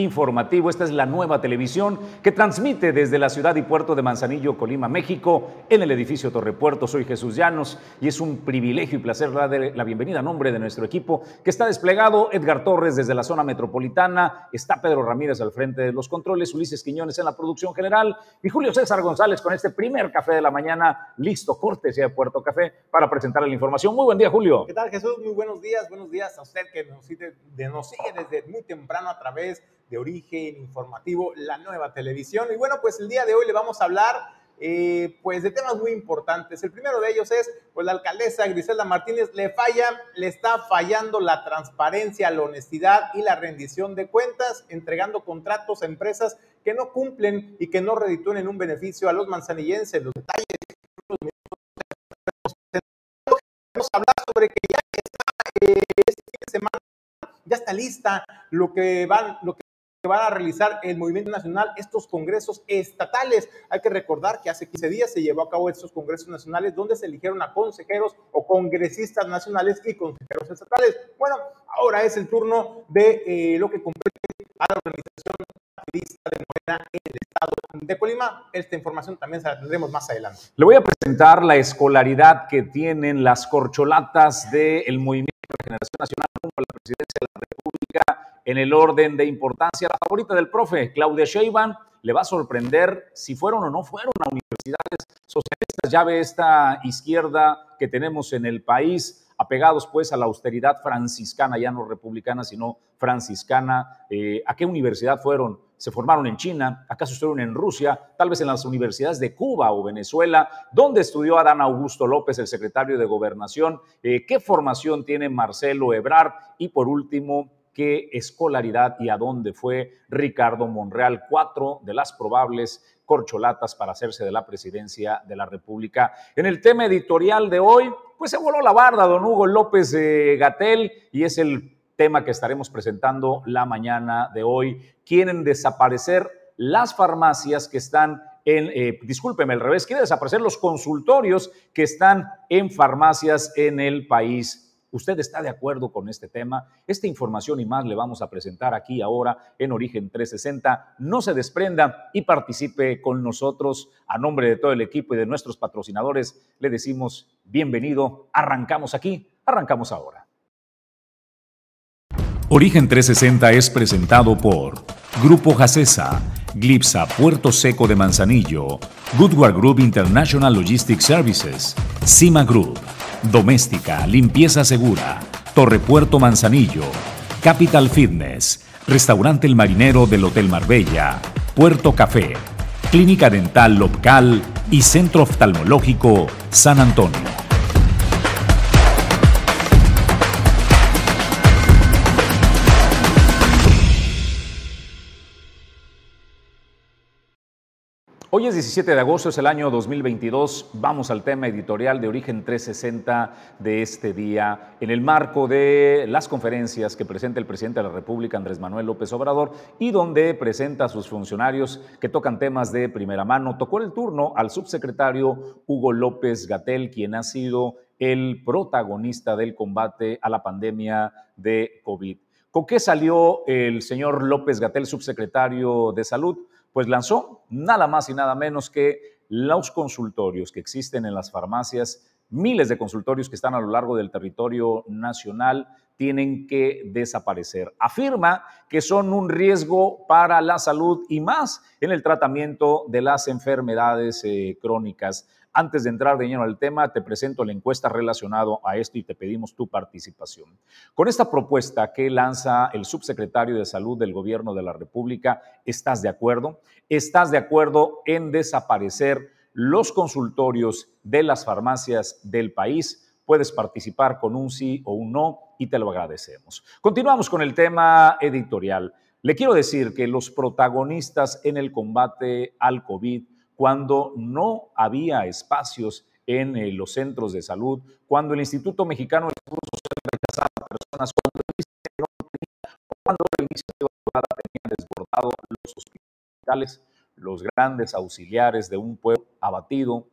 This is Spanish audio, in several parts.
Informativo. Esta es la nueva televisión que transmite desde la ciudad y puerto de Manzanillo, Colima, México, en el edificio Torrepuerto. Soy Jesús Llanos y es un privilegio y placer darle la bienvenida a nombre de nuestro equipo que está desplegado. Edgar Torres desde la zona metropolitana, está Pedro Ramírez al frente de los controles, Ulises Quiñones en la producción general y Julio César González con este primer café de la mañana, listo, cortesía de Puerto Café, para presentarle la información. Muy buen día, Julio. ¿Qué tal, Jesús? Muy buenos días. Buenos días a usted que nos sigue, nos sigue desde muy temprano a través de origen informativo, la nueva televisión. Y bueno, pues el día de hoy le vamos a hablar eh, pues de temas muy importantes. El primero de ellos es, pues la alcaldesa Griselda Martínez le falla, le está fallando la transparencia, la honestidad y la rendición de cuentas, entregando contratos a empresas que no cumplen y que no reditúen un beneficio a los manzanillenses. Los detalles vamos a hablar sobre que ya está eh, este fin de semana ya está lista lo que van, lo que que van a realizar el Movimiento Nacional estos congresos estatales. Hay que recordar que hace 15 días se llevó a cabo estos congresos nacionales donde se eligieron a consejeros o congresistas nacionales y consejeros estatales. Bueno, ahora es el turno de eh, lo que compete a la organización partidista de Morena en el estado de Colima. Esta información también se la tendremos más adelante. Le voy a presentar la escolaridad que tienen las corcholatas del Movimiento de Regeneración Nacional rumbo la presidencia de la República en el orden de importancia. La favorita del profe, Claudia Sheinbaum, le va a sorprender si fueron o no fueron a universidades socialistas. Ya ve esta izquierda que tenemos en el país, apegados pues a la austeridad franciscana, ya no republicana, sino franciscana. Eh, ¿A qué universidad fueron? ¿Se formaron en China? ¿Acaso estuvieron en Rusia? Tal vez en las universidades de Cuba o Venezuela. ¿Dónde estudió Adán Augusto López, el secretario de Gobernación? Eh, ¿Qué formación tiene Marcelo Ebrard? Y por último, qué escolaridad y a dónde fue Ricardo Monreal, cuatro de las probables corcholatas para hacerse de la presidencia de la República. En el tema editorial de hoy, pues se voló la barda don Hugo López Gatel y es el tema que estaremos presentando la mañana de hoy. Quieren desaparecer las farmacias que están en, eh, discúlpeme, al revés, quieren desaparecer los consultorios que están en farmacias en el país ¿Usted está de acuerdo con este tema? Esta información y más le vamos a presentar aquí ahora en Origen 360. No se desprenda y participe con nosotros. A nombre de todo el equipo y de nuestros patrocinadores, le decimos bienvenido. Arrancamos aquí, arrancamos ahora. Origen 360 es presentado por Grupo Jacesa, Glipsa Puerto Seco de Manzanillo, Goodward Group International Logistics Services, Cima Group, Doméstica, Limpieza Segura, Torre Puerto Manzanillo, Capital Fitness, Restaurante El Marinero del Hotel Marbella, Puerto Café, Clínica Dental Local y Centro Oftalmológico San Antonio. Hoy es 17 de agosto, es el año 2022. Vamos al tema editorial de Origen 360 de este día, en el marco de las conferencias que presenta el presidente de la República, Andrés Manuel López Obrador, y donde presenta a sus funcionarios que tocan temas de primera mano. Tocó el turno al subsecretario Hugo López Gatel, quien ha sido el protagonista del combate a la pandemia de COVID. ¿Con qué salió el señor López Gatel, subsecretario de Salud? Pues lanzó nada más y nada menos que los consultorios que existen en las farmacias, miles de consultorios que están a lo largo del territorio nacional, tienen que desaparecer. Afirma que son un riesgo para la salud y más en el tratamiento de las enfermedades eh, crónicas. Antes de entrar de lleno al tema, te presento la encuesta relacionada a esto y te pedimos tu participación. Con esta propuesta que lanza el subsecretario de Salud del Gobierno de la República, ¿estás de acuerdo? ¿Estás de acuerdo en desaparecer los consultorios de las farmacias del país? Puedes participar con un sí o un no y te lo agradecemos. Continuamos con el tema editorial. Le quiero decir que los protagonistas en el combate al COVID, cuando no había espacios en eh, los centros de salud, cuando el Instituto Mexicano de Seguro Social rechazaba personas cuando cuando la iniciativa privada tenía desbordado los hospitales, los grandes auxiliares de un pueblo abatido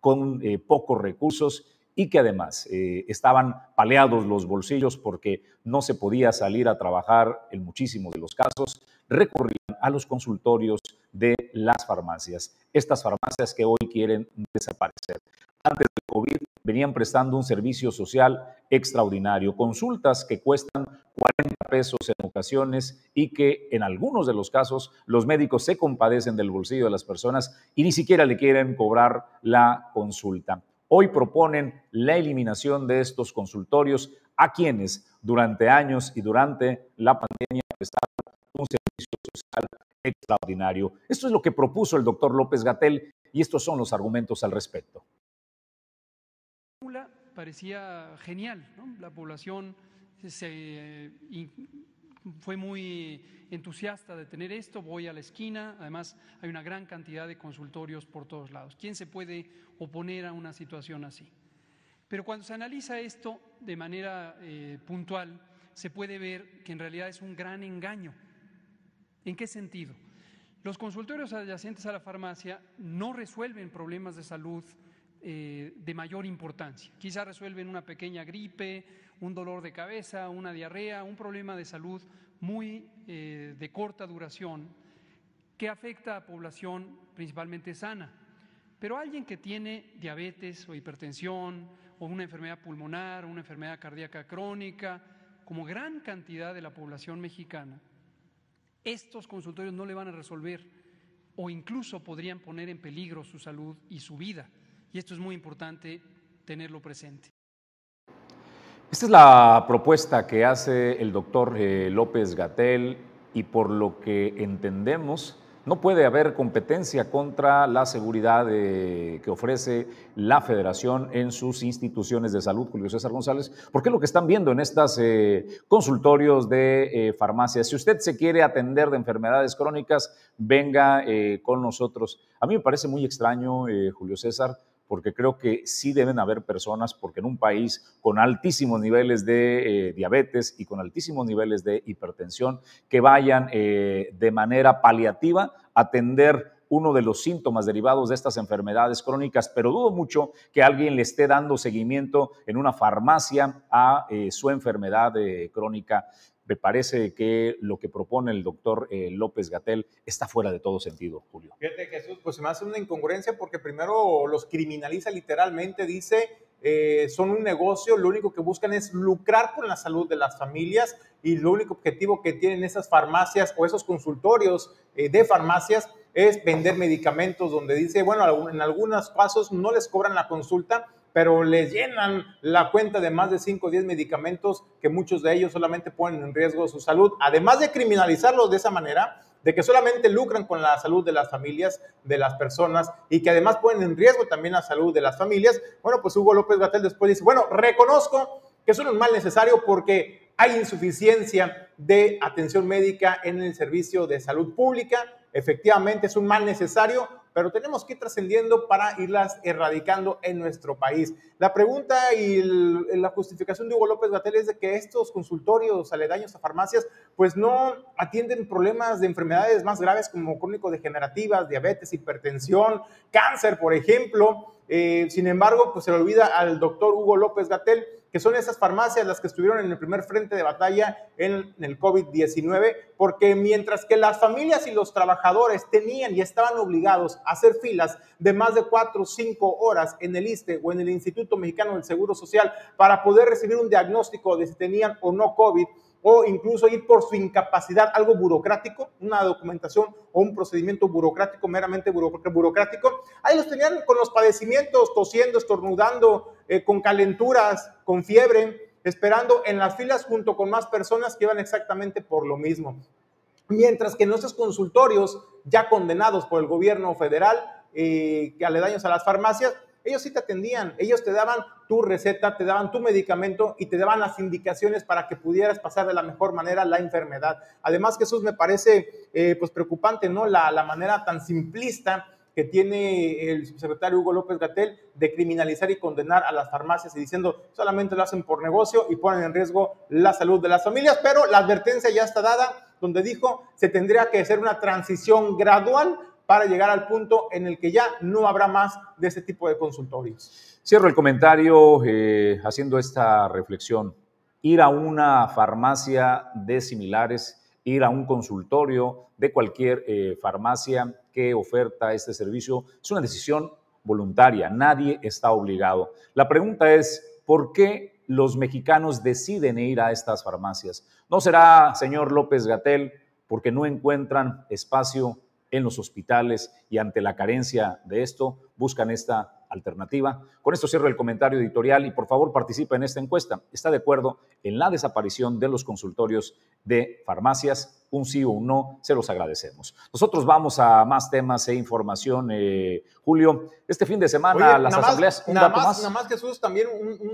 con eh, pocos recursos y que además eh, estaban paleados los bolsillos porque no se podía salir a trabajar en muchísimos de los casos, recurrían a los consultorios de las farmacias, estas farmacias que hoy quieren desaparecer. Antes del COVID venían prestando un servicio social extraordinario, consultas que cuestan 40 pesos en ocasiones y que en algunos de los casos los médicos se compadecen del bolsillo de las personas y ni siquiera le quieren cobrar la consulta. Hoy proponen la eliminación de estos consultorios a quienes durante años y durante la pandemia prestaron un servicio social extraordinario. Esto es lo que propuso el doctor López Gatel y estos son los argumentos al respecto. Parecía genial, la población se fue muy entusiasta de tener esto, voy a la esquina, además hay una gran cantidad de consultorios por todos lados. ¿Quién se puede oponer a una situación así? Pero cuando se analiza esto de manera eh, puntual, se puede ver que en realidad es un gran engaño. ¿En qué sentido? Los consultorios adyacentes a la farmacia no resuelven problemas de salud eh, de mayor importancia. Quizá resuelven una pequeña gripe, un dolor de cabeza, una diarrea, un problema de salud muy eh, de corta duración que afecta a población principalmente sana. Pero alguien que tiene diabetes o hipertensión o una enfermedad pulmonar una enfermedad cardíaca crónica, como gran cantidad de la población mexicana, estos consultorios no le van a resolver o incluso podrían poner en peligro su salud y su vida. Y esto es muy importante tenerlo presente. Esta es la propuesta que hace el doctor eh, López Gatel y por lo que entendemos, no puede haber competencia contra la seguridad que ofrece la federación en sus instituciones de salud, Julio César González, porque es lo que están viendo en estos eh, consultorios de eh, farmacias. Si usted se quiere atender de enfermedades crónicas, venga con nosotros. A mí me parece muy extraño, Julio César, porque creo que sí deben haber personas, porque en un país con altísimos niveles de eh, diabetes y con altísimos niveles de hipertensión, que vayan eh, de manera paliativa a atender uno de los síntomas derivados de estas enfermedades crónicas, pero dudo mucho que alguien le esté dando seguimiento en una farmacia a eh, su enfermedad crónica me parece que lo que propone el doctor eh, López Gatel está fuera de todo sentido, Julio. Fíjate, Jesús, pues se me hace una incongruencia porque primero los criminaliza literalmente, dice, eh, son un negocio, lo único que buscan es lucrar con la salud de las familias y lo único objetivo que tienen esas farmacias o esos consultorios eh, de farmacias es vender medicamentos donde dice, bueno, en algunos casos no les cobran la consulta, pero les llenan la cuenta de más de 5 o 10 medicamentos que muchos de ellos solamente ponen en riesgo su salud. Además de criminalizarlos de esa manera, de que solamente lucran con la salud de las familias, de las personas y que además ponen en riesgo también la salud de las familias. Bueno, pues Hugo López Gatel después dice, bueno, reconozco que es mal necesario porque hay insuficiencia de atención médica en el servicio de salud pública. Efectivamente, es un mal necesario, pero tenemos que ir trascendiendo para irlas erradicando en nuestro país. La pregunta y la justificación de Hugo López Gatel es de que estos consultorios aledaños a farmacias pues no atienden problemas de enfermedades más graves como crónico-degenerativas, diabetes, hipertensión, cáncer, por ejemplo. Eh, sin embargo, pues se le olvida al doctor Hugo López Gatel que son esas farmacias las que estuvieron en el primer frente de batalla en el COVID-19, porque mientras que las familias y los trabajadores tenían y estaban obligados a hacer filas de más de cuatro o cinco horas en el ISTE o en el Instituto Mexicano del Seguro Social para poder recibir un diagnóstico de si tenían o no COVID, o incluso ir por su incapacidad, algo burocrático, una documentación o un procedimiento burocrático, meramente burocrático. Ahí los tenían con los padecimientos, tosiendo, estornudando, eh, con calenturas, con fiebre, esperando en las filas junto con más personas que iban exactamente por lo mismo. Mientras que en nuestros consultorios, ya condenados por el gobierno federal, eh, que aledaños a las farmacias, ellos sí te atendían, ellos te daban tu receta, te daban tu medicamento y te daban las indicaciones para que pudieras pasar de la mejor manera la enfermedad. Además, Jesús, me parece eh, pues preocupante, ¿no? La, la manera tan simplista que tiene el subsecretario Hugo López Gatel de criminalizar y condenar a las farmacias y diciendo solamente lo hacen por negocio y ponen en riesgo la salud de las familias, pero la advertencia ya está dada, donde dijo se tendría que hacer una transición gradual para llegar al punto en el que ya no habrá más de ese tipo de consultorios. Cierro el comentario eh, haciendo esta reflexión. Ir a una farmacia de similares ir a un consultorio de cualquier eh, farmacia que oferta este servicio. Es una decisión voluntaria, nadie está obligado. La pregunta es, ¿por qué los mexicanos deciden ir a estas farmacias? ¿No será, señor López Gatel, porque no encuentran espacio en los hospitales y ante la carencia de esto buscan esta alternativa. Con esto cierro el comentario editorial y por favor participa en esta encuesta. ¿Está de acuerdo en la desaparición de los consultorios de farmacias? Un sí o un no, se los agradecemos. Nosotros vamos a más temas e información, eh, Julio. Este fin de semana las asambleas... nada, más, nada más, Jesús, también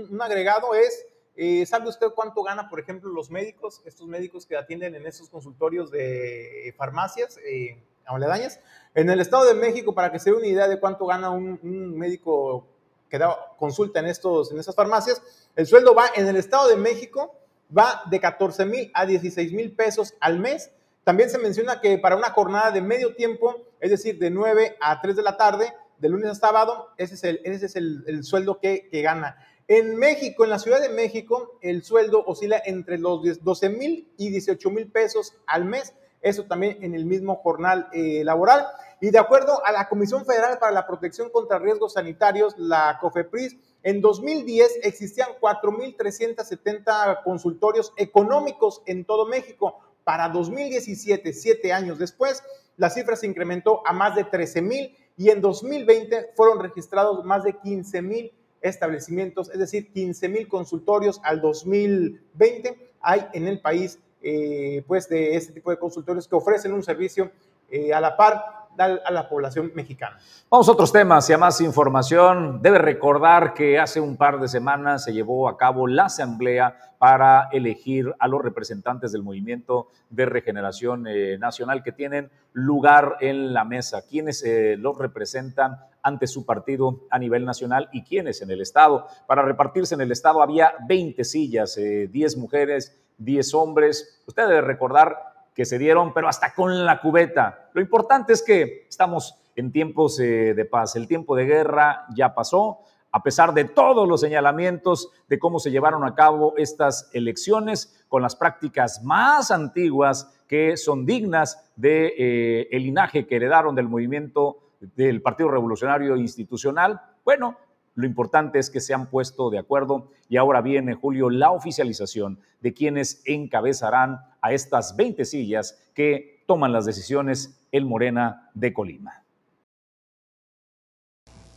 un, agregado es... Eh, ¿Sabe usted cuánto gana, por ejemplo, los médicos, estos médicos que atienden en esos consultorios de farmacias eh, aledañas? En el Estado de México, para que se dé una idea de cuánto gana un, médico que da consulta en, estos, en estas farmacias, el sueldo va en el Estado de México, va de 14 mil a 16 mil pesos al mes. También se menciona que para una jornada de medio tiempo, es decir, de 9 a 3 de la tarde, de lunes a sábado, ese es el, ese es el, sueldo que, que, gana. En México, en la Ciudad de México, el sueldo oscila entre los 12 mil y 18 mil pesos al mes eso también en el mismo jornal eh, laboral. Y de acuerdo a la Comisión Federal para la Protección contra Riesgos Sanitarios, la COFEPRIS, en 2010 existían 4.370 consultorios económicos en todo México. Para 2017, siete años después, la cifra se incrementó a más de 13.000 y en 2020 fueron registrados más de 15.000 establecimientos, es decir, 15.000 consultorios al 2020 hay en el país eh, pues de este tipo de consultorios que ofrecen un servicio eh, a la par a la población mexicana. Vamos a otros temas y a más información. Debe recordar que hace un par de semanas se llevó a cabo la asamblea para elegir a los representantes del movimiento de regeneración eh, nacional que tienen lugar en la mesa, quienes los representan ante su partido a nivel nacional y quienes en el Estado. Para repartirse en el Estado había 20 sillas, 10 mujeres 10 hombres. Usted debe recordar que se dieron, pero hasta con la cubeta. Lo importante es que estamos en tiempos eh, de paz. El tiempo de guerra ya pasó, a pesar de todos los señalamientos de cómo se llevaron a cabo estas elecciones con las prácticas más antiguas que son dignas de eh, linaje que heredaron del movimiento del Partido Revolucionario Institucional. Bueno, lo importante es que se han puesto de acuerdo y ahora viene, Julio, la oficialización de quienes encabezarán a estas 20 sillas que toman las decisiones el Morena de Colima.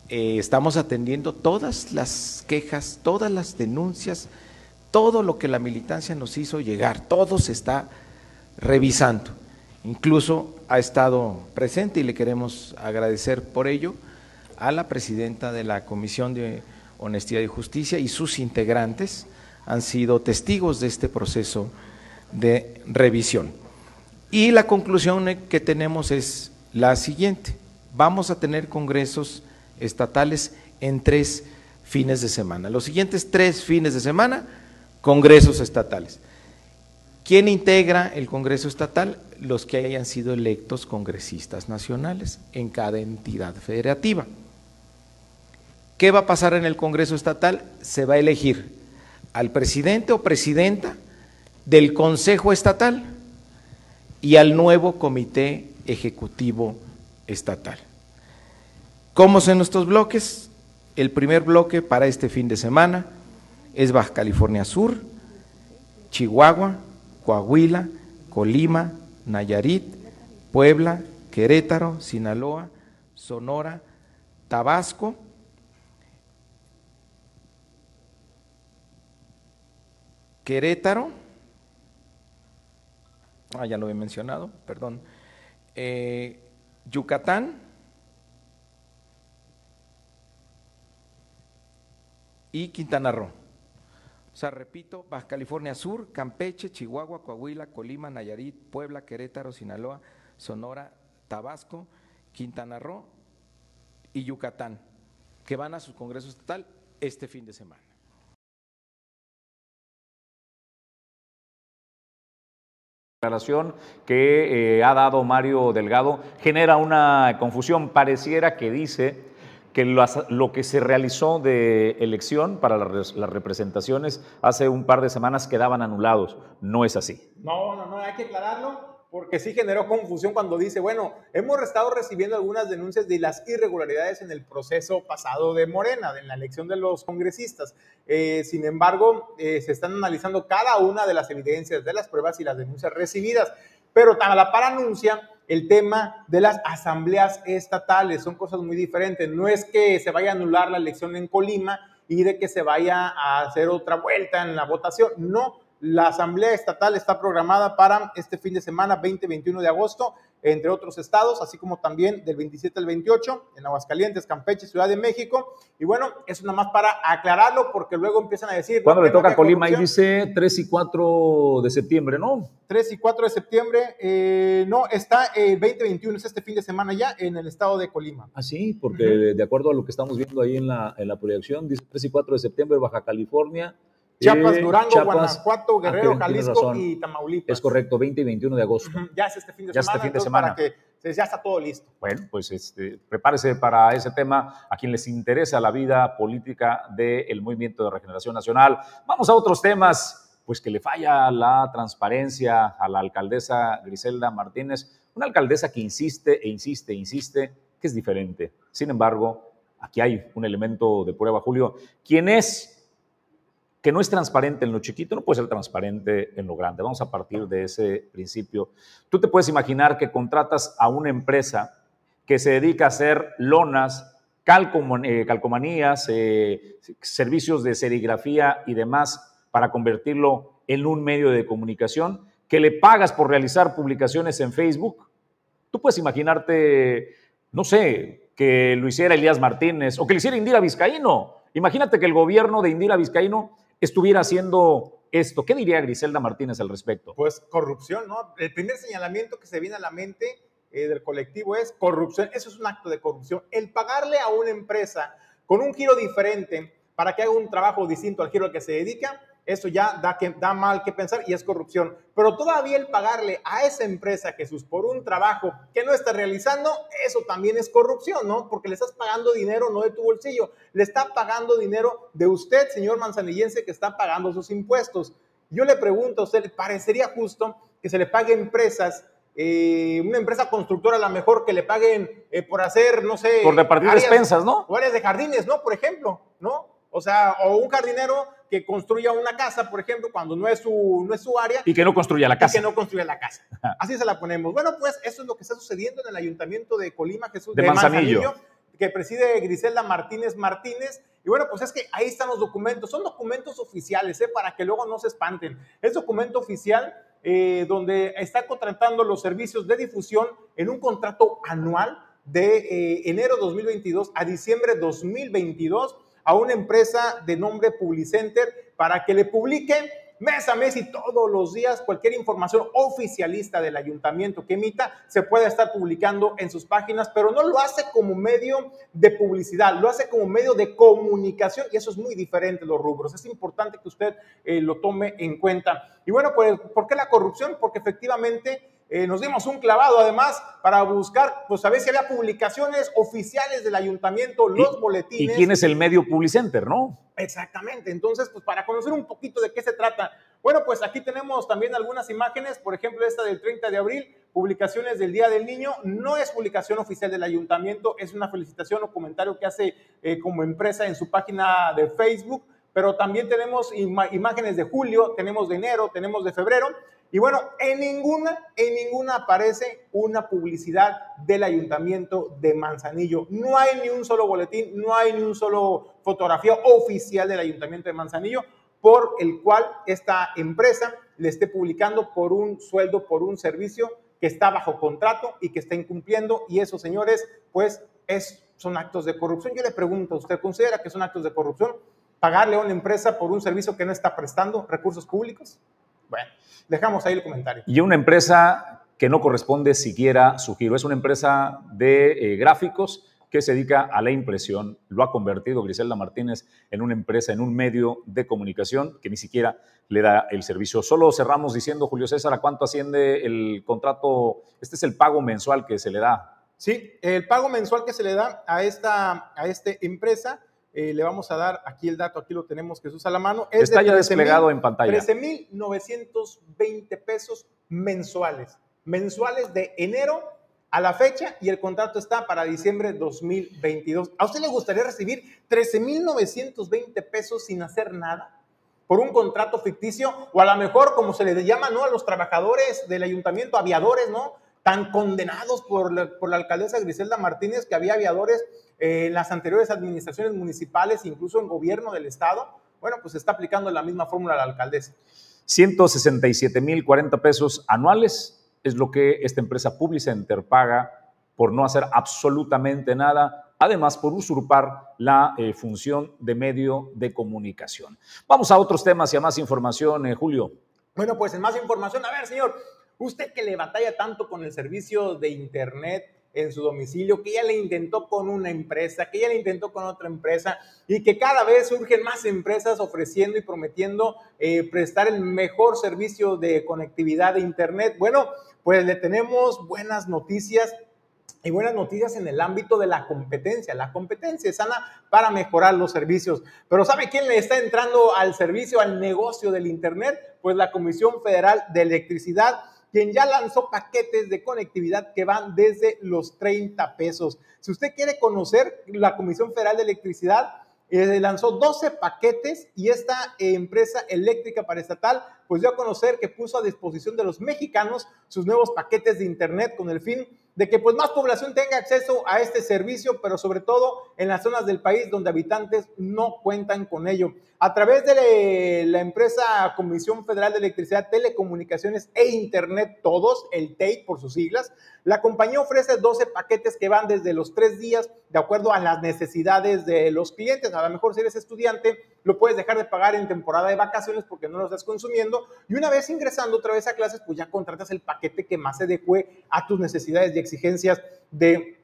Eh, estamos atendiendo todas las quejas, todas las denuncias, todo lo que la militancia nos hizo llegar, todo se está revisando. Incluso ha estado presente y le queremos agradecer por ello a la presidenta de la Comisión de Honestidad y Justicia y sus integrantes han sido testigos de este proceso de revisión. Y la conclusión que tenemos es la siguiente. Vamos a tener congresos estatales en tres fines de semana. Los siguientes tres fines de semana, congresos estatales. ¿Quién integra el Congreso Estatal? Los que hayan sido electos congresistas nacionales en cada entidad federativa. ¿Qué va a pasar en el Congreso Estatal? Se va a elegir al presidente o presidenta del Consejo Estatal y al nuevo Comité Ejecutivo Estatal. ¿Cómo son estos bloques? El primer bloque para este fin de semana es Baja California Sur, Chihuahua, Coahuila, Colima, Nayarit, Puebla, Querétaro, Sinaloa, Sonora, Tabasco, Querétaro, ah, ya lo he mencionado, perdón, eh, Yucatán, y Quintana Roo. O sea, repito, Baja California Sur, Campeche, Chihuahua, Coahuila, Colima, Nayarit, Puebla, Querétaro, Sinaloa, Sonora, Tabasco, Quintana Roo y Yucatán, que van a su Congreso Estatal este fin de semana. Declaración que eh, ha dado Mario Delgado genera una confusión. Pareciera que dice que lo que se realizó de elección para las, las, representaciones hace un par de semanas quedaban anulados. No es así. No, no, no, hay que aclararlo porque sí generó confusión cuando dice, bueno, hemos estado recibiendo algunas denuncias de las irregularidades en el proceso pasado de Morena, en la elección de los congresistas. Eh, sin embargo, eh, se están analizando cada una de las evidencias, de las pruebas y las denuncias recibidas. Pero a la par anuncia el tema de las asambleas estatales, son cosas muy diferentes. No es que se vaya a anular la elección en Colima y de que se vaya a hacer otra vuelta en la votación, no la Asamblea Estatal está programada para este fin de semana, 20-21 de agosto, entre otros estados, así como también del 27 al 28 en Aguascalientes, Campeche, Ciudad de México. Y bueno, eso nada más para aclararlo, porque luego empiezan a decir. ¿Cuándo le toca a Colima? Ahí dice 3 y 4 de septiembre, ¿no? 3 y 4 de septiembre, eh, no, está el 20-21, es este fin de semana ya en el estado de Colima. Ah, sí, porque de acuerdo a lo que estamos viendo ahí en la, en la proyección, dice 3 y 4 de septiembre, Baja California. Chiapas, Durango, Guanajuato, ah, Guerrero, Jalisco y Tamaulipas. Es correcto, 20 y 21 de agosto. Ya es este fin de ya semana. Este fin de semana. Para que ya está todo listo. Bueno, pues este, prepárese para ese tema a quien les interesa la vida política del Movimiento de Regeneración Nacional. Vamos a otros temas, pues que le falla la transparencia a la alcaldesa Griselda Martínez, una alcaldesa que insiste e insiste e insiste que es diferente. Sin embargo, aquí hay un elemento de prueba, Julio. ¿Quién es que no es transparente en lo chiquito, no puede ser transparente en lo grande. Vamos a partir de ese principio. Tú te puedes imaginar que contratas a una empresa que se dedica a hacer lonas, eh, calcomanías, eh, servicios de serigrafía y demás para convertirlo en un medio de comunicación, que le pagas por realizar publicaciones en Facebook. Tú puedes imaginarte, no sé, que lo hiciera Elías Martínez o que lo hiciera Indira Vizcaíno. Imagínate que el gobierno de Indira Vizcaíno estuviera haciendo esto. ¿Qué diría Griselda Martínez al respecto? Pues corrupción, ¿no? El primer señalamiento que se viene a la mente eh, del colectivo es corrupción. Eso es un acto de corrupción. El pagarle a una empresa con un giro diferente para que haga un trabajo distinto al giro al que se dedica, eso ya da, que, da mal que pensar y es corrupción. Pero todavía el pagarle a esa empresa Jesús por un trabajo que no está realizando, eso también es corrupción, ¿no? Porque le estás pagando dinero no de tu bolsillo, le está pagando dinero de usted, señor manzanillense, que está pagando sus impuestos. Yo le pregunto a usted, ¿le parecería justo que se le pague empresas eh, una empresa constructora a lo mejor que le paguen eh, por hacer, no sé... Por repartir despensas, ¿no? O áreas de jardines, ¿no? Por ejemplo, ¿no? O sea, o un jardinero que construya una casa, por ejemplo, cuando no es su, no es su área. Y que no construya la casa. Y que no construya la casa. Así se la ponemos. Bueno, pues eso es lo que está sucediendo en el ayuntamiento de Colima, Jesús de, Manzanillo, que preside Griselda Martínez Martínez. Y bueno, pues es que ahí están los documentos. Son documentos oficiales, ¿eh? para que luego no se espanten. Es documento oficial eh, donde está contratando los servicios de difusión en un contrato anual de eh, enero 2022 a diciembre 2022 a una empresa de nombre Publicenter para que le publique mes a mes y todos los días cualquier información oficialista del ayuntamiento que emita se puede estar publicando en sus páginas, pero no lo hace como medio de publicidad, lo hace como medio de comunicación y eso es muy diferente los rubros. Es importante que usted eh, lo tome en cuenta. Y bueno, pues, ¿por qué la corrupción? Porque efectivamente eh, nos dimos un clavado además para buscar, pues a ver si había publicaciones oficiales del ayuntamiento, los boletines. ¿Y quién es el medio Publicenter, no? Exactamente, entonces, pues para conocer un poquito de qué se trata. Bueno, pues aquí tenemos también algunas imágenes, por ejemplo, esta del 30 de abril, publicaciones del Día del Niño. No es publicación oficial del ayuntamiento, es una felicitación o comentario que hace eh, como empresa en su página de Facebook, pero también tenemos imágenes de julio, tenemos de enero, tenemos de febrero. Y bueno, en ninguna, en ninguna aparece una publicidad del ayuntamiento de Manzanillo. No hay ni un solo boletín, no hay ni un solo fotografía oficial del ayuntamiento de Manzanillo por el cual esta empresa le esté publicando por un sueldo, por un servicio que está bajo contrato y que está incumpliendo. Y eso, señores, pues es, son actos de corrupción. Yo le pregunto, ¿usted considera que son actos de corrupción? pagarle a una empresa por un servicio que no está prestando recursos públicos? Bueno, dejamos ahí el comentario. Y una empresa que no corresponde siquiera su giro. Es una empresa de eh, gráficos que se dedica a la impresión. Lo ha convertido Griselda Martínez en una empresa, en un medio de comunicación que ni siquiera le da el servicio. Solo cerramos diciendo, Julio César, ¿a cuánto asciende el contrato? Este es el pago mensual que se le da. Sí, el pago mensual que se le da a esta, a esta empresa, eh, le vamos a dar aquí el dato, aquí lo tenemos Jesús a la mano. Es Está ya desplegado en pantalla. 13.920 pesos mensuales. Mensuales de enero a la fecha y el contrato está para diciembre de 2022. ¿A usted le gustaría recibir 13.920 pesos sin hacer nada? por un contrato ficticio, o a lo mejor, como se le llama, ¿no? A los trabajadores del ayuntamiento, aviadores, ¿no? Tan condenados por la, por la alcaldesa Griselda Martínez, que había aviadores en las anteriores administraciones municipales, incluso en gobierno del Estado. Bueno, pues está aplicando la misma fórmula a la alcaldesa. 167 mil 40 pesos anuales es lo que esta empresa Publicenter paga por no hacer absolutamente nada, además por usurpar la eh, función de medio de comunicación. Vamos a otros temas y a más información, eh, Julio. Bueno, pues en más información, a ver, señor, usted que le batalla tanto con el servicio de Internet, en su domicilio, que ya le intentó con una empresa, que ya le intentó con otra empresa y que cada vez surgen más empresas ofreciendo y prometiendo eh, prestar el mejor servicio de conectividad de Internet. Bueno, pues le tenemos buenas noticias y buenas noticias en el ámbito de la competencia. La competencia es sana para mejorar los servicios. Pero ¿sabe quién le está entrando al servicio, al negocio del Internet? Pues la Comisión Federal de Electricidad quien ya lanzó paquetes de conectividad que van desde los 30 pesos. Si usted quiere conocer la Comisión Federal de Electricidad, eh, lanzó 12 paquetes y esta empresa eléctrica paraestatal pues dio a conocer que puso a disposición de los mexicanos sus nuevos paquetes de internet con el fin de que pues más población tenga acceso a este servicio, pero sobre todo en las zonas del país donde habitantes no cuentan con ello. A través de la empresa Comisión Federal de Electricidad, Telecomunicaciones e Internet, todos, el TEI por sus siglas, la compañía ofrece 12 paquetes que van desde los tres días de acuerdo a las necesidades de los clientes. A lo mejor si eres estudiante, lo puedes dejar de pagar en temporada de vacaciones porque no lo estás consumiendo. Y una vez ingresando otra vez a clases, pues ya contratas el paquete que más se adecue a tus necesidades y exigencias de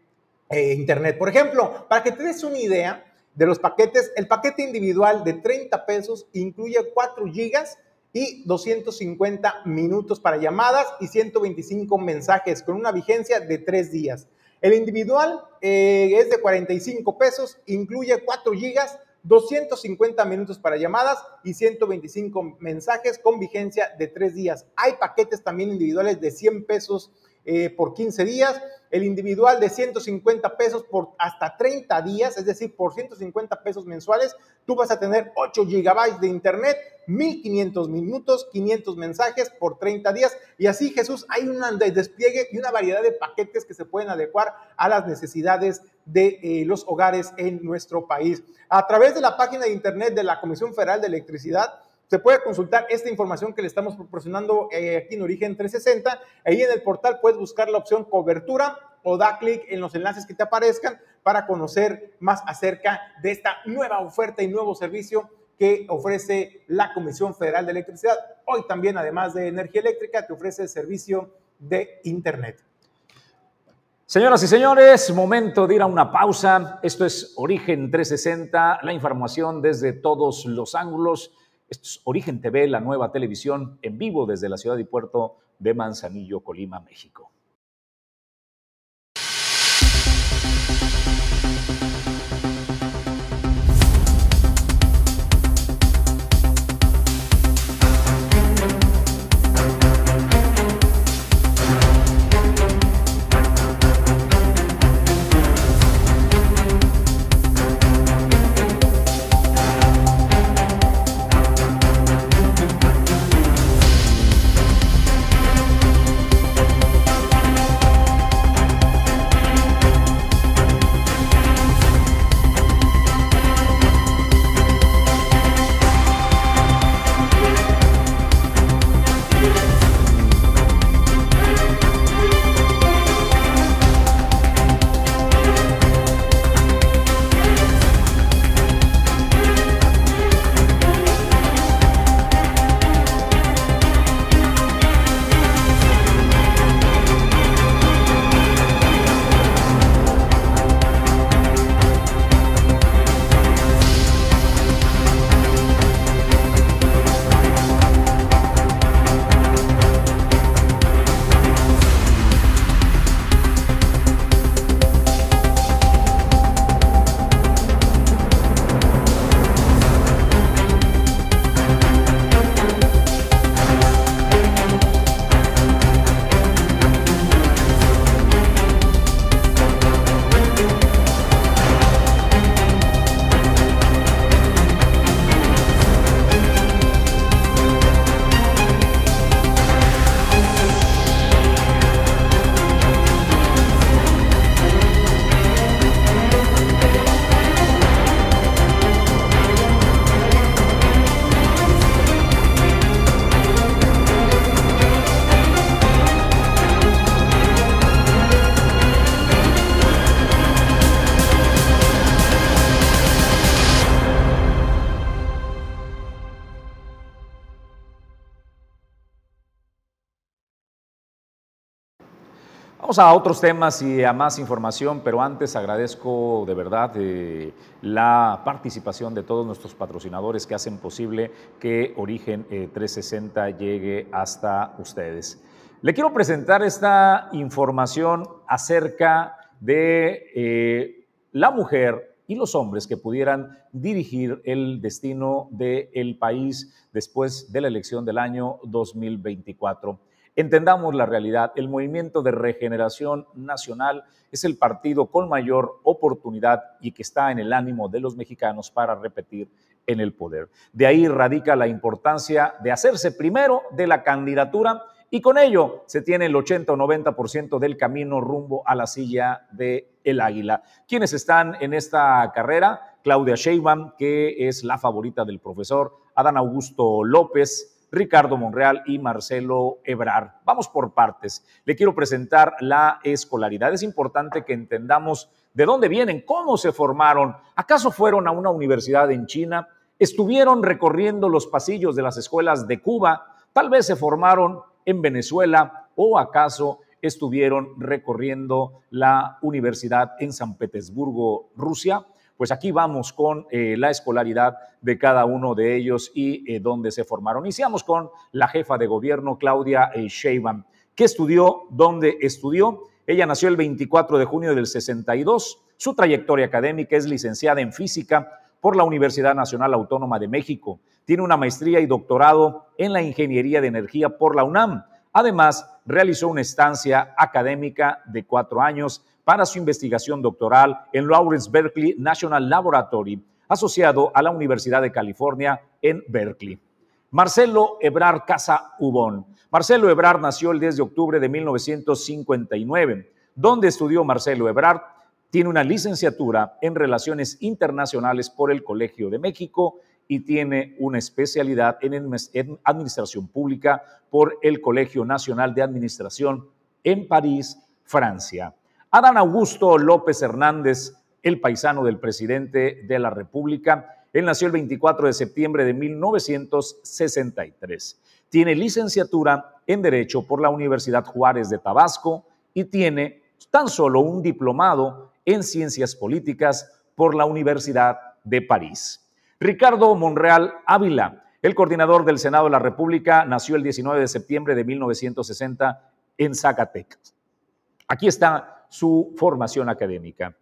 eh, Internet. Por ejemplo, para que te des una idea de los paquetes, el paquete individual de 30 pesos incluye 4 gigas y 250 minutos para llamadas y 125 mensajes con una vigencia de 3 días. El individual eh, es de 45 pesos, incluye 4 gigas, 250 minutos para llamadas y 125 mensajes con vigencia de tres días. Hay paquetes también individuales de 100 pesos eh, por 15 días, el individual de 150 pesos por hasta 30 días, es decir, por 150 pesos mensuales, tú vas a tener 8 gigabytes de internet, 1500 minutos, 500 mensajes por 30 días. Y así, Jesús, hay un despliegue y una variedad de paquetes que se pueden adecuar a las necesidades de eh, los hogares en nuestro país. A través de la página de internet de la Comisión Federal de Electricidad, se puede consultar esta información que le estamos proporcionando eh, aquí en Origen 360. Ahí en el portal puedes buscar la opción cobertura o da clic en los enlaces que te aparezcan para conocer más acerca de esta nueva oferta y nuevo servicio que ofrece la Comisión Federal de Electricidad. Hoy también, además de energía eléctrica, te ofrece el servicio de Internet. Señoras y señores, momento de ir a una pausa. Esto es Origen 360, la información desde todos los ángulos. Esto es Origen TV, la nueva televisión en vivo desde la ciudad y puerto de Manzanillo, Colima, México. Vamos a otros temas y a más información, pero antes agradezco de verdad eh, la participación de todos nuestros patrocinadores que hacen posible que Origen 360 eh, llegue hasta ustedes. Le quiero presentar esta información acerca de eh, la mujer y los hombres que pudieran dirigir el destino del país después de la elección del año 2024. Entendamos la realidad. El Movimiento de Regeneración Nacional es el partido con mayor oportunidad y que está en el ánimo de los mexicanos para repetir en el poder. De ahí radica la importancia de hacerse primero de la candidatura y con ello se tiene el 80 o 90% del camino rumbo a la silla de el Águila. ¿Quiénes están en esta carrera? Claudia Sheinbaum, que es la favorita del profesor, Adán Augusto López, Ricardo Monreal y Marcelo Ebrar. Vamos por partes. Le quiero presentar la escolaridad. Es importante que entendamos de dónde vienen, cómo se formaron. ¿Acaso fueron a una universidad en China? ¿Estuvieron recorriendo los pasillos de las escuelas de Cuba? Tal vez se formaron en Venezuela o acaso estuvieron recorriendo la universidad en San Petersburgo, Rusia. Pues aquí vamos con eh, la escolaridad de cada uno de ellos y eh, dónde se formaron. Iniciamos con la jefa de gobierno, Claudia eh, Sheinbaum. ¿Qué estudió? ¿Dónde estudió? Ella nació el 24 de junio del 62. Su trayectoria académica es licenciada en física por la Universidad Nacional Autónoma de México. Tiene una maestría y doctorado en la Ingeniería de Energía por la UNAM. Además, realizó una estancia académica de cuatro años para su investigación doctoral en Lawrence Berkeley National Laboratory, asociado a la Universidad de California en Berkeley. Marcelo Ebrard Casa Ubón. Marcelo Ebrard nació el 10 de octubre de 1959. ¿Dónde estudió Marcelo Ebrard? Tiene una licenciatura en Relaciones Internacionales por el Colegio de México y tiene una especialidad en Administración Pública por el Colegio Nacional de Administración en París, Francia. Adán Augusto López Hernández, el paisano del presidente de la República. Él nació el 24 de septiembre de 1963. Tiene licenciatura en Derecho por la Universidad Juárez de Tabasco y tiene tan solo un diplomado en Ciencias Políticas por la Universidad de París. Ricardo Monreal Ávila, el coordinador del Senado de la República, nació el 19 de septiembre de 1960 en Zacatecas. Aquí está su formación académica.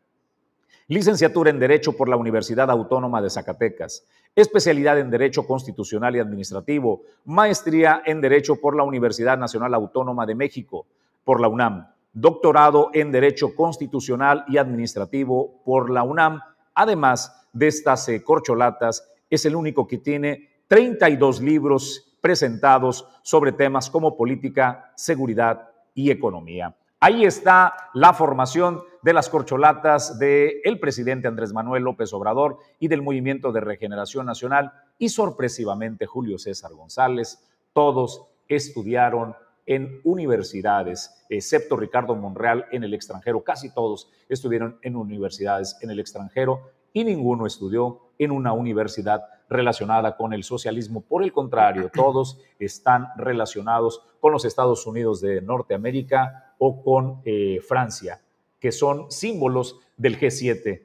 Licenciatura en Derecho por la Universidad Autónoma de Zacatecas. Especialidad en Derecho Constitucional y Administrativo. Maestría en Derecho por la Universidad Nacional Autónoma de México, por la UNAM. Doctorado en Derecho Constitucional y Administrativo por la UNAM. Además de estas eh, corcholatas, es el único que tiene 32 libros presentados sobre temas como política, seguridad y economía. Ahí está la formación de las corcholatas del presidente Andrés Manuel López Obrador y del Movimiento de Regeneración Nacional y sorpresivamente Julio César González. Todos estudiaron en universidades, excepto Ricardo Monreal en el extranjero. Casi todos estuvieron en universidades en el extranjero y ninguno estudió en una universidad relacionada con el socialismo. Por el contrario, todos están relacionados con los Estados Unidos de Norteamérica o con eh, Francia, que son símbolos del G7,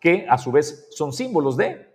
que a su vez son símbolos de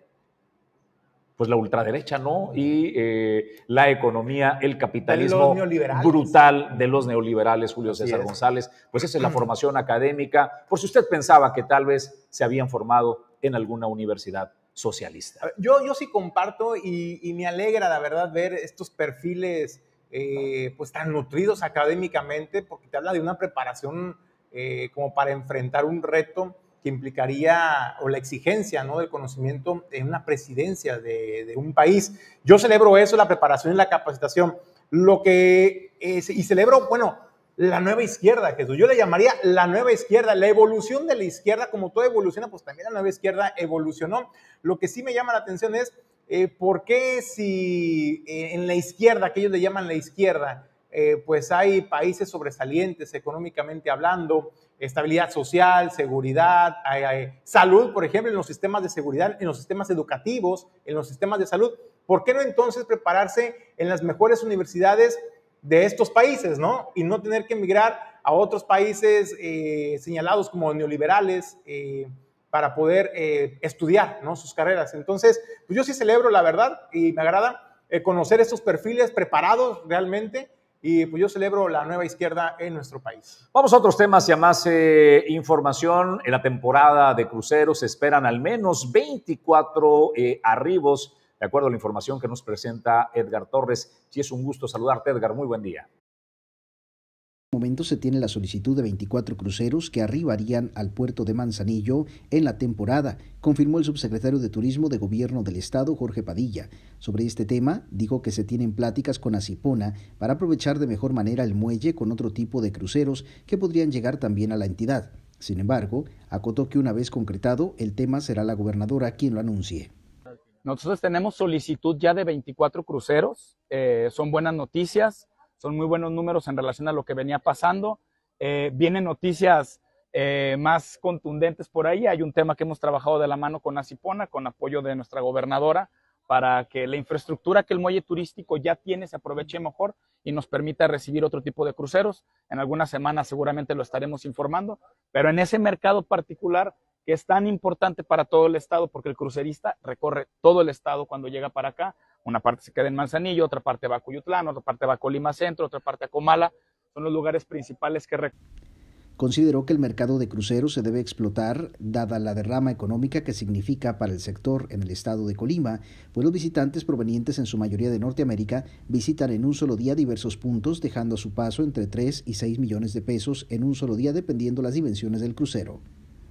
pues la ultraderecha, ¿no? Y eh, la economía, el capitalismo brutal de los neoliberales, Julio César González. Pues esa es la formación académica, por si usted pensaba que tal vez se habían formado en alguna universidad socialista. Yo, yo sí comparto y, y me alegra, la verdad, ver estos perfiles eh, pues tan nutridos académicamente, porque te habla de una preparación eh, como para enfrentar un reto que implicaría, o la exigencia ¿no? del conocimiento en una presidencia de, un país. Yo celebro eso, la preparación y la capacitación. Lo que, y celebro, bueno, la nueva izquierda, Jesús. Yo le llamaría la nueva izquierda, la evolución de la izquierda, como todo evoluciona, pues también la nueva izquierda evolucionó. Lo que sí me llama la atención es eh, ¿por qué si en la izquierda, que ellos le llaman la izquierda, eh, pues hay países sobresalientes económicamente hablando, estabilidad social, seguridad, salud, por ejemplo, en los sistemas de seguridad, en los sistemas educativos, en los sistemas de salud, ¿por qué no entonces prepararse en las mejores universidades de estos países, ¿no? Y no tener que emigrar a otros países eh, señalados como neoliberales eh, para poder eh, estudiar, ¿no? Sus carreras. Entonces, pues yo sí celebro, la verdad, y me agrada conocer estos perfiles preparados realmente y pues yo celebro la nueva izquierda en nuestro país. Vamos a otros temas y a más eh, información. En la temporada de cruceros se esperan al menos 24 eh, arribos, de acuerdo a la información que nos presenta Edgar Torres. Sí, es un gusto saludarte, Edgar. Muy buen día momento se tiene la solicitud de 24 cruceros que arribarían al puerto de Manzanillo en la temporada, confirmó el subsecretario de Turismo de Gobierno del Estado, Jorge Padilla. Sobre este tema, dijo que se tienen pláticas con Asipona para aprovechar de mejor manera el muelle con otro tipo de cruceros que podrían llegar también a la entidad. Sin embargo, acotó que una vez concretado, el tema será la gobernadora quien lo anuncie. Nosotros tenemos solicitud ya de 24 cruceros, eh, son buenas noticias son muy buenos números en relación a lo que venía pasando. Eh, vienen noticias eh, más contundentes por ahí. Hay un tema que hemos trabajado de la mano con Asipona, con apoyo de nuestra gobernadora, para que la infraestructura que el muelle turístico ya tiene se aproveche mejor y nos permita recibir otro tipo de cruceros. En algunas semanas seguramente lo estaremos informando, pero en ese mercado particular que es tan importante para todo el estado, porque el crucerista recorre todo el estado cuando llega para acá, una parte se queda en Manzanillo, otra parte va a Cuyutlán, otra parte va a Colima Centro, otra parte a Comala. Son los lugares principales que... Consideró que el mercado de cruceros se debe explotar dada la derrama económica que significa para el sector en el estado de Colima, pues los visitantes provenientes en su mayoría de Norteamérica visitan en un solo día diversos puntos, dejando a su paso entre 3 y 6 millones de pesos en un solo día dependiendo las dimensiones del crucero.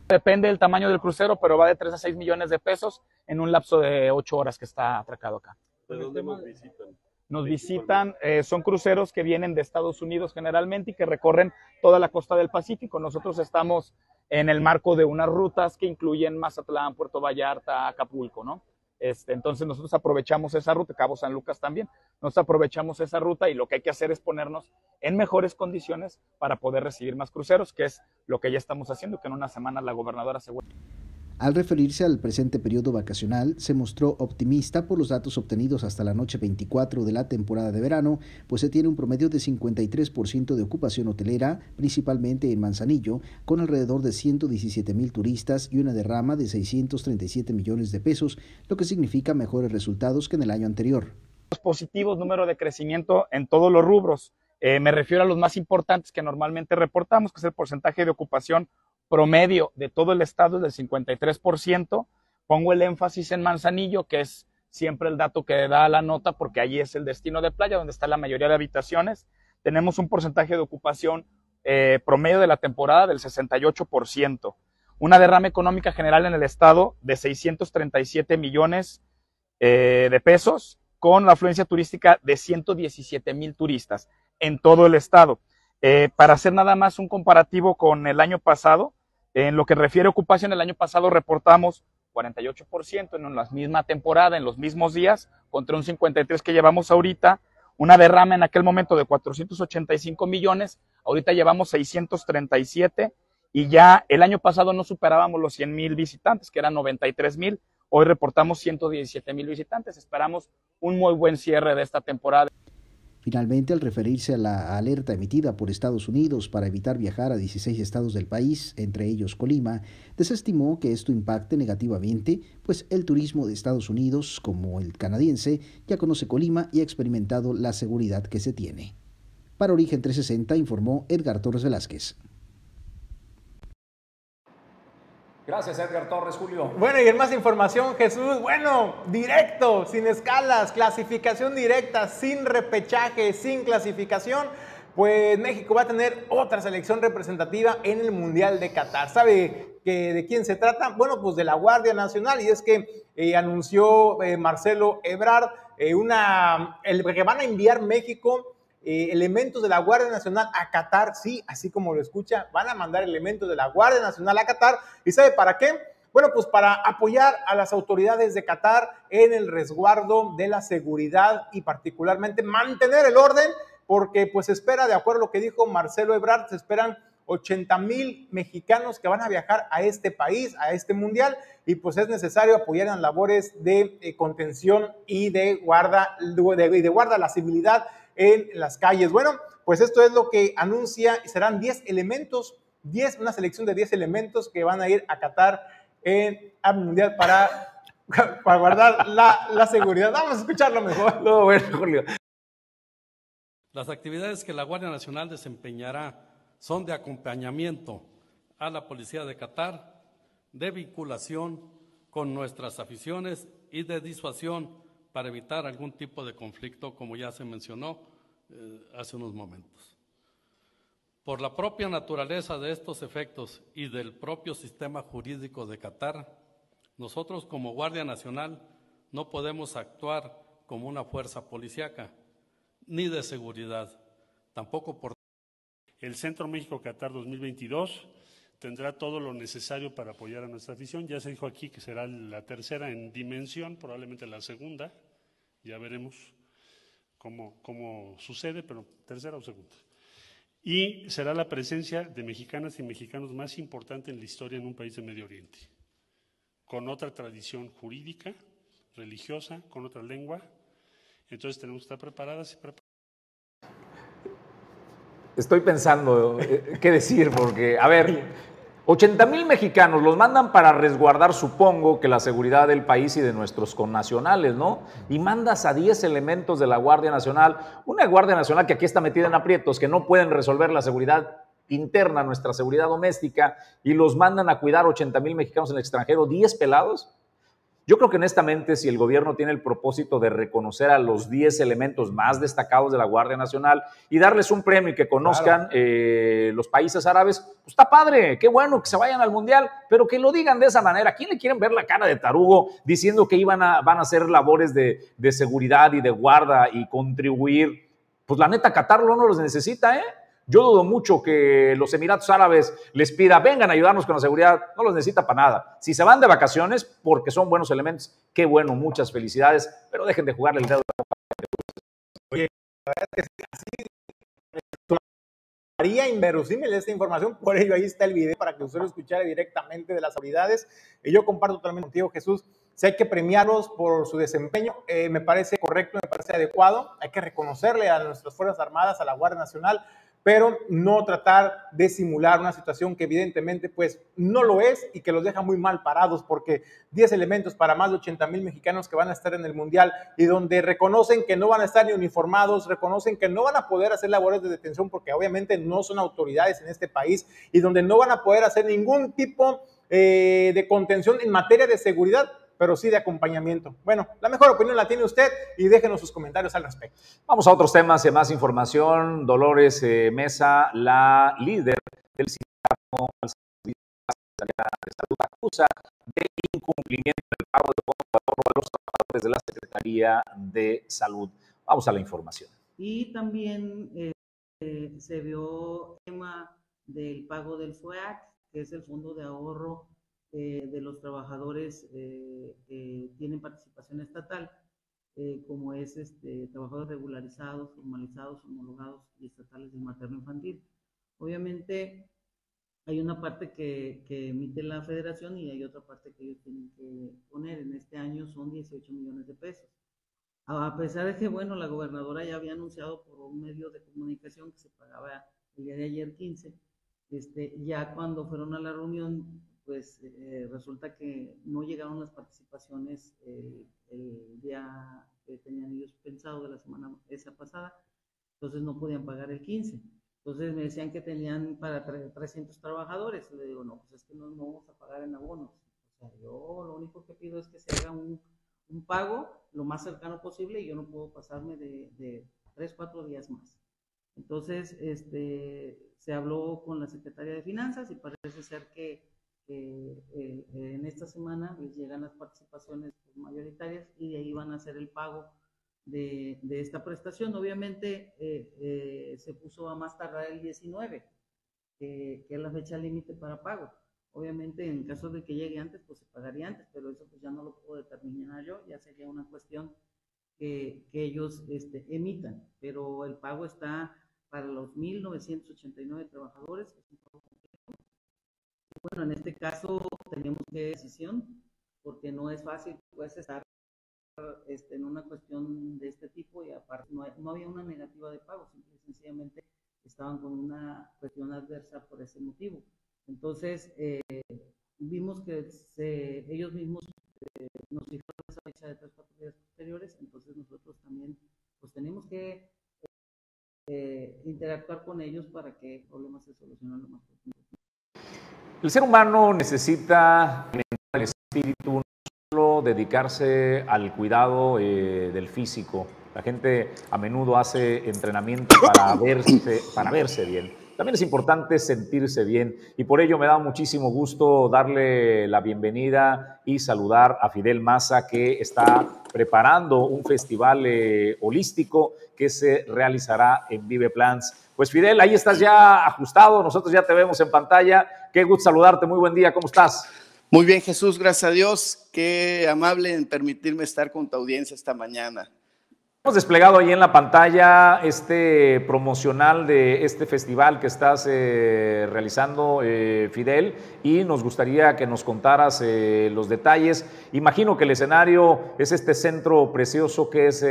Depende del tamaño del crucero, pero va de 3 a 6 millones de pesos en un lapso de 8 horas que está atracado acá. ¿De dónde nos visitan? Nos visitan, eh, son cruceros que vienen de Estados Unidos generalmente y que recorren toda la costa del Pacífico. Nosotros estamos en el marco de unas rutas que incluyen Mazatlán, Puerto Vallarta, Acapulco, ¿no? Este, entonces nosotros aprovechamos esa ruta, Cabo San Lucas también, nos aprovechamos esa ruta y lo que hay que hacer es ponernos en mejores condiciones para poder recibir más cruceros, que es lo que ya estamos haciendo, que en una semana la gobernadora asegura. Al referirse al presente periodo vacacional, se mostró optimista por los datos obtenidos hasta la noche 24 de la temporada de verano, pues se tiene un promedio de 53% de ocupación hotelera, principalmente en Manzanillo, con alrededor de 117 mil turistas y una derrama de 637 millones de pesos, lo que significa mejores resultados que en el año anterior. Positivos número de crecimiento en todos los rubros. Eh, me refiero a los más importantes que normalmente reportamos, que es el porcentaje de ocupación promedio de todo el estado es del 53%. Pongo el énfasis en Manzanillo, que es siempre el dato que da la nota, porque allí es el destino de playa, donde está la mayoría de habitaciones. Tenemos un porcentaje de ocupación eh, promedio de la temporada del 68%. Una derrama económica general en el estado de 637 millones eh, de pesos, con la afluencia turística de 117 mil turistas en todo el estado. Eh, para hacer nada más un comparativo con el año pasado, en lo que refiere a ocupación, el año pasado reportamos 48% en la misma temporada, en los mismos días, contra un 53% que llevamos ahorita, una derrama en aquel momento de 485 millones, ahorita llevamos 637 y ya el año pasado no superábamos los 100 mil visitantes, que eran 93 mil, hoy reportamos 117 mil visitantes, esperamos un muy buen cierre de esta temporada. Finalmente, al referirse a la alerta emitida por Estados Unidos para evitar viajar a 16 estados del país, entre ellos Colima, desestimó que esto impacte negativamente, pues el turismo de Estados Unidos, como el canadiense, ya conoce Colima y ha experimentado la seguridad que se tiene. Para Origen 360 informó Edgar Torres Velázquez. Gracias, Edgar Torres, Julio. Bueno, y en más información, Jesús, bueno, directo, sin escalas, clasificación directa, sin repechaje, sin clasificación, pues México va a tener otra selección representativa en el Mundial de Qatar. ¿Sabe que, de quién se trata? Bueno, pues de la Guardia Nacional, y es que eh, anunció eh, Marcelo Ebrard eh, una, el, que van a enviar México eh, elementos de la Guardia Nacional a Qatar, sí, así como lo escucha, van a mandar elementos de la Guardia Nacional a Qatar. ¿Y sabe para qué? Bueno, pues para apoyar a las autoridades de Qatar en el resguardo de la seguridad y particularmente mantener el orden, porque pues espera, de acuerdo a lo que dijo Marcelo Ebrard, se esperan 80 mil mexicanos que van a viajar a este país, a este mundial, y pues es necesario apoyar en labores de eh, contención y de guarda, de, de guarda la civilidad en las calles. Bueno, pues esto es lo que anuncia, serán 10 elementos, 10, una selección de 10 elementos que van a ir a Qatar en el Mundial para, para guardar la, la, seguridad. Vamos a escucharlo mejor. No, bueno, Julio. Las actividades que la Guardia Nacional desempeñará son de acompañamiento a la Policía de Qatar, de vinculación con nuestras aficiones y de disuasión para evitar algún tipo de conflicto, como ya se mencionó eh, hace unos momentos. Por la propia naturaleza de estos efectos y del propio sistema jurídico de Qatar, nosotros como Guardia Nacional no podemos actuar como una fuerza policíaca ni de seguridad, tampoco por... El Centro México Qatar 2022 tendrá todo lo necesario para apoyar a nuestra afición. Ya se dijo aquí que será la tercera en dimensión, probablemente la segunda. Ya veremos cómo, cómo sucede, pero tercera o segunda. Y será la presencia de mexicanas y mexicanos más importante en la historia en un país de Medio Oriente, con otra tradición jurídica, religiosa, con otra lengua, entonces tenemos que estar preparadas y preparadas. Estoy pensando eh, qué decir, porque, a ver, 80 mil mexicanos los mandan para resguardar, supongo, que la seguridad del país y de nuestros connacionales, ¿no? Y mandas a 10 elementos de la Guardia Nacional, una Guardia Nacional que aquí está metida en aprietos, que no pueden resolver la seguridad interna, nuestra seguridad doméstica, y los mandan a cuidar 80 mil mexicanos en el extranjero, 10 pelados. Yo creo que honestamente, si el gobierno tiene el propósito de reconocer a los 10 elementos más destacados de la Guardia Nacional y darles un premio y que conozcan eh, los países árabes, pues está padre, qué bueno que se vayan al Mundial, pero que lo digan de esa manera. ¿Quién le quieren ver la cara de tarugo diciendo que iban a, van a hacer labores de, de seguridad y de guarda y contribuir? Pues la neta, Qatar no los necesita, ¿eh? Yo dudo mucho que los Emiratos Árabes les pida, vengan a ayudarnos con la seguridad, no los necesita para nada. Si se van de vacaciones porque son buenos elementos, qué bueno, muchas felicidades, pero dejen de jugarle el dedo. Oye, la verdad es que así María inverosímil esta información, por ello ahí está el video para que usted lo escuchara directamente de las autoridades. Y yo comparto totalmente contigo, Jesús. Si hay que premiarlos por su desempeño, eh, me parece correcto, me parece adecuado. Hay que reconocerle a nuestras Fuerzas Armadas, a la Guardia Nacional, pero no tratar de simular una situación que evidentemente pues no lo es y que los deja muy mal parados porque 10 elementos para más de 80 mil mexicanos que van a estar en el Mundial y donde reconocen que no van a estar ni uniformados, reconocen que no van a poder hacer labores de detención porque obviamente no son autoridades en este país y donde no van a poder hacer ningún tipo eh, de contención en materia de seguridad, pero sí de acompañamiento. Bueno, la mejor opinión la tiene usted y déjenos sus comentarios al respecto. Vamos a otros temas y más información. Dolores eh, Mesa, la líder del sistema de salud, acusa de incumplimiento del pago de fondos a los trabajadores de la Secretaría de Salud. Vamos a la información. Y también eh, se vio el tema del pago del FUEAC, que es el Fondo de Ahorro eh, de los trabajadores eh, que tienen participación estatal, eh, como es este, trabajadores regularizados, formalizados, homologados y estatales del materno infantil. Obviamente hay una parte que, que, emite la federación y hay otra parte que ellos tienen que poner. En este año son 18 millones de pesos. A pesar de que, bueno, la gobernadora ya había anunciado por un medio de comunicación que se pagaba el día de ayer 15, este, ya cuando fueron a la reunión pues eh, resulta que no llegaron las participaciones el, día que tenían ellos pensado de la semana esa pasada, entonces no podían pagar el 15. Entonces me decían que tenían para 300 trabajadores. Le digo, no, pues es que no, vamos a pagar en abonos. O sea, yo lo único que pido es que se haga un, un pago lo más cercano posible y yo no puedo pasarme de, de 3, 4 días más. Entonces, este, se habló con la secretaria de Finanzas y parece ser que eh, eh, en esta semana les llegan las participaciones mayoritarias y de ahí van a hacer el pago de, de esta prestación. Obviamente eh, se puso a más tardar el 19, que es la fecha límite para pago. Obviamente en caso de que llegue antes, pues se pagaría antes, pero eso pues ya no lo puedo determinar yo, ya sería una cuestión que, que ellos este, emitan, pero el pago está para los 1.989 trabajadores, es un pago bueno, en este caso tenemos que decisión, porque no es fácil pues estar este, en una cuestión de este tipo y aparte no, no había una negativa de pago, simple sencillamente estaban con una cuestión adversa por ese motivo. Entonces, eh, vimos que ellos mismos eh, nos fijaron esa fecha de tres, cuatro días posteriores, entonces nosotros también pues tenemos que eh, interactuar con ellos para que el problema se solucione lo más pronto. El ser humano necesita el espíritu, no solo dedicarse al cuidado eh, del físico. La gente a menudo hace entrenamiento para verse, para verse bien también es importante sentirse bien y por ello me da muchísimo gusto darle la bienvenida y saludar a Fidel Maza que está preparando un festival eh, holístico que se realizará en Vive Plans. Pues Fidel, ahí estás ya ajustado, nosotros ya te vemos en pantalla. Qué gusto saludarte, muy buen día, ¿cómo estás? Muy bien, Jesús, gracias a Dios. Qué amable en permitirme estar con tu audiencia esta mañana. Hemos desplegado ahí en la pantalla este promocional de este festival que estás eh, realizando, eh, Fidel, y nos gustaría que nos contaras eh, los detalles. Imagino que el escenario es este centro precioso que es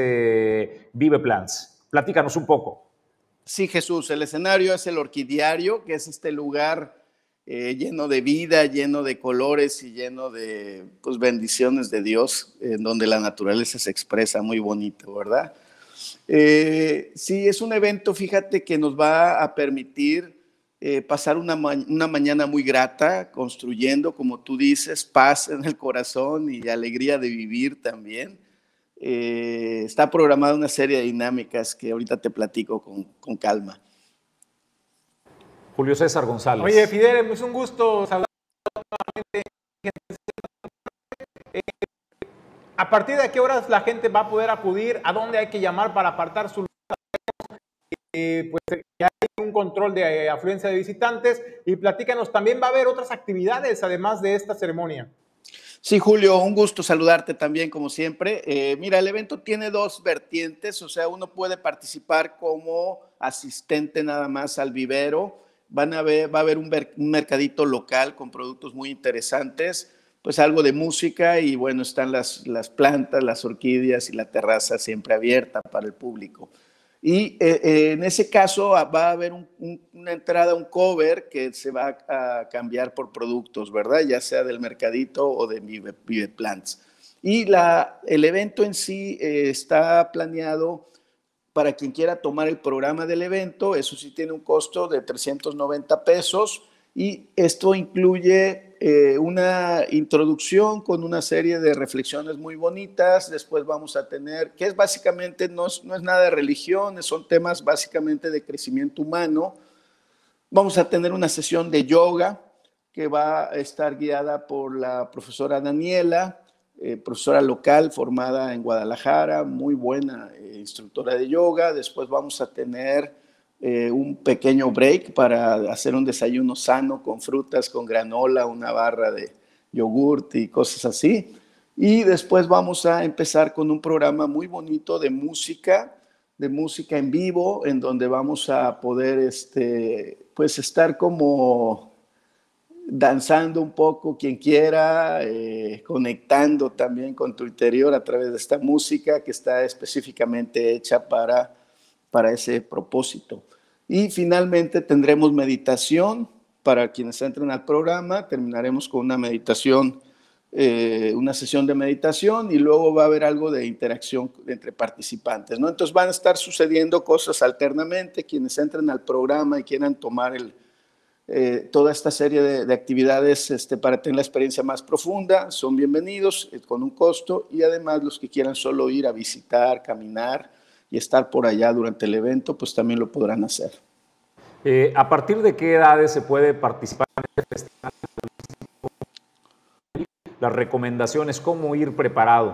Vive Plants. Platícanos un poco. Sí, Jesús, el escenario es el Orquidiario, que es este lugar lleno de vida, lleno de colores y lleno de pues, bendiciones de Dios, en donde la naturaleza se expresa muy bonito, ¿verdad? Eh, sí, es un evento, fíjate, que nos va a permitir eh, pasar una, una, mañana muy grata, construyendo, como tú dices, paz en el corazón y alegría de vivir también. Eh, está programada una serie de dinámicas que ahorita te platico con, con calma. Julio César González. Oye, Fidel, es un gusto saludar nuevamente. Eh, ¿A partir de qué horas la gente va a poder acudir? ¿A dónde hay que llamar para apartar su lugar? Eh, pues ya hay un control de afluencia de visitantes y platícanos, también va a haber otras actividades además de esta ceremonia. Sí, Julio, un gusto saludarte también como siempre. Eh, mira, el evento tiene dos vertientes, o sea, uno puede participar como asistente nada más al vivero van a ver, va a haber un, mercadito local con productos muy interesantes, pues algo de música y bueno, están las, las plantas, las orquídeas y la terraza siempre abierta para el público. Y eh, eh, en ese caso ah, va a haber una entrada, un cover que se va a cambiar por productos, ¿verdad? Ya sea del mercadito o de Vive, Plants. Y la, el evento en sí eh, está planeado para quien quiera tomar el programa del evento. Eso sí tiene un costo de 390 pesos y esto incluye eh, una introducción con una serie de reflexiones muy bonitas. Después vamos a tener, que es básicamente, no es, nada de religión, son temas básicamente de crecimiento humano. Vamos a tener una sesión de yoga que va a estar guiada por la profesora Daniela. Eh, profesora local formada en Guadalajara, muy buena eh, instructora de yoga. Después vamos a tener eh, un pequeño break para hacer un desayuno sano con frutas, con granola, una barra de yogurt y cosas así. Y después vamos a empezar con un programa muy bonito de música, de música en vivo, en donde vamos a poder este, pues estar como danzando un poco quien quiera, eh, conectando también con tu interior a través de esta música que está específicamente hecha para, para ese propósito. Y finalmente tendremos meditación para quienes entren al programa, terminaremos con una meditación, eh, una sesión de meditación y luego va a haber algo de interacción entre participantes, ¿no? Entonces van a estar sucediendo cosas alternamente, quienes entren al programa y quieran tomar el, eh, toda esta serie de, actividades este, para tener la experiencia más profunda. Son bienvenidos eh, con un costo y además los que quieran solo ir a visitar, caminar y estar por allá durante el evento, pues también lo podrán hacer. Eh, ¿A partir de qué edades se puede participar en este festival? Las recomendaciones, cómo ir preparado.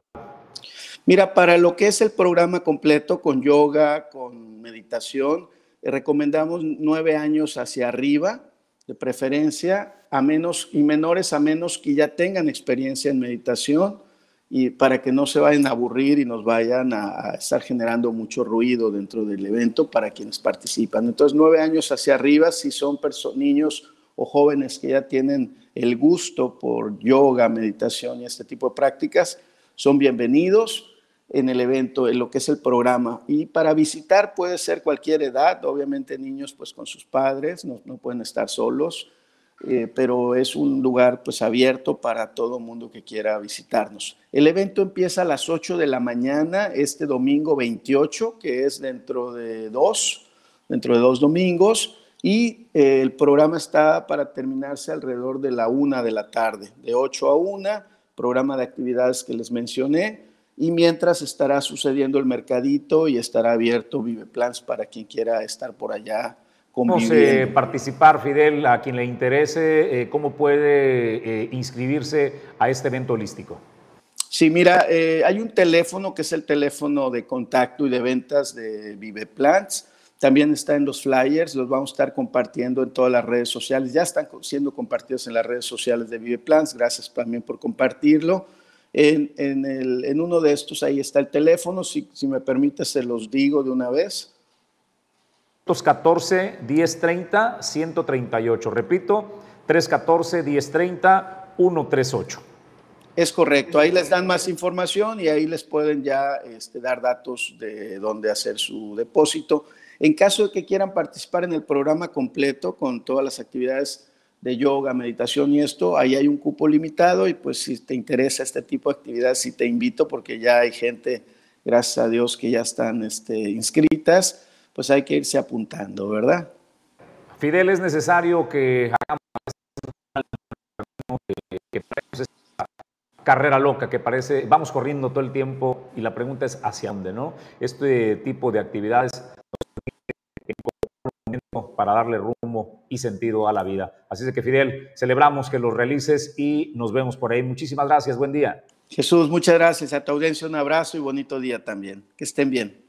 Mira, para lo que es el programa completo con yoga, con meditación, recomendamos nueve años hacia arriba preferencia a menos y menores a menos que ya tengan experiencia en meditación y para que no se vayan a aburrir y nos vayan a, estar generando mucho ruido dentro del evento para quienes participan. Entonces, nueve años hacia arriba, si son niños o jóvenes que ya tienen el gusto por yoga, meditación y este tipo de prácticas, son bienvenidos. En el evento, en lo que es el programa. Y para visitar puede ser cualquier edad, obviamente niños pues con sus padres, no, no pueden estar solos, eh, pero es un lugar pues abierto para todo mundo que quiera visitarnos. El evento empieza a las 8 de la mañana, este domingo 28, que es dentro de dos, dentro de dos domingos, y eh, el programa está para terminarse alrededor de la una de la tarde, de 8 a 1, programa de actividades que les mencioné y mientras estará sucediendo el mercadito y estará abierto Vive Plans para quien quiera estar por allá conviviendo. ¿Cómo participar, Fidel, a quien le interese? Eh, ¿Cómo puede eh, inscribirse a este evento holístico? Sí, mira, eh, hay un teléfono que es el teléfono de contacto y de ventas de Vive Plants. También está en los flyers, los vamos a estar compartiendo en todas las redes sociales. Ya están siendo compartidos en las redes sociales de Vive Plants. Gracias también por compartirlo. En, el, en, uno de estos ahí está el teléfono, si, si, me permite se los digo de una vez. 314 1030 138, repito, 314 1030 138. Es correcto, ahí les dan más información y ahí les pueden ya este, dar datos de dónde hacer su depósito. En caso de que quieran participar en el programa completo con todas las actividades de yoga, meditación y esto, ahí hay un cupo limitado y pues si te interesa este tipo de actividades, sí te invito porque ya hay gente, gracias a Dios, que ya están este, inscritas, pues hay que irse apuntando, ¿verdad? Fidel, es necesario que hagamos que, carrera loca que parece, vamos corriendo todo el tiempo y la pregunta es hacia dónde, ¿no? Este tipo de actividades para darle rumbo y sentido a la vida. Así es que Fidel, celebramos que los realices y nos vemos por ahí. Muchísimas gracias, buen día. Jesús, muchas gracias. A tu audiencia un abrazo y bonito día también. Que estén bien.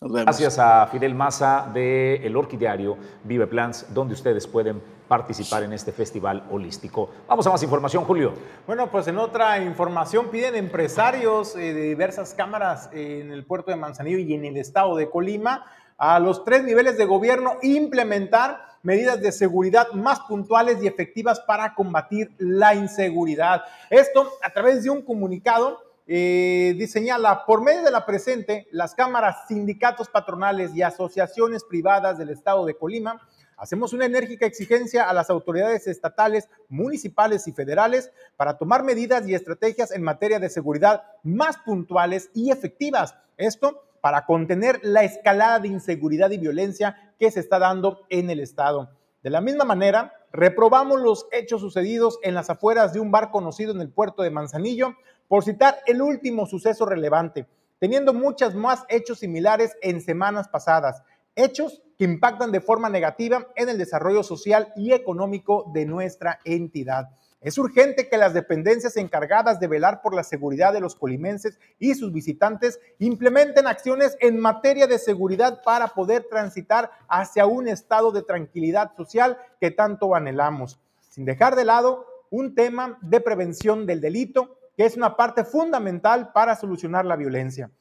Nos vemos. Gracias a Fidel Maza de El Orquidiario Vive Plans, donde ustedes pueden participar en este festival holístico. Vamos a más información, Julio. Bueno, pues en otra información piden empresarios eh, de diversas cámaras en el puerto de Manzanillo y en el estado de Colima a los tres niveles de gobierno implementar medidas de seguridad más puntuales y efectivas para combatir la inseguridad. Esto a través de un comunicado eh, señala, por medio de la presente, las cámaras, sindicatos patronales y asociaciones privadas del estado de Colima, hacemos una enérgica exigencia a las autoridades estatales, municipales y federales para tomar medidas y estrategias en materia de seguridad más puntuales y efectivas. Esto para contener la escalada de inseguridad y violencia que se está dando en el Estado. De la misma manera, reprobamos los hechos sucedidos en las afueras de un bar conocido en el puerto de Manzanillo, por citar el último suceso relevante, teniendo muchas más hechos similares en semanas pasadas, hechos que impactan de forma negativa en el desarrollo social y económico de nuestra entidad. Es urgente que las dependencias encargadas de velar por la seguridad de los colimenses y sus visitantes implementen acciones en materia de seguridad para poder transitar hacia un estado de tranquilidad social que tanto anhelamos, sin dejar de lado un tema de prevención del delito, que es una parte fundamental para solucionar la violencia.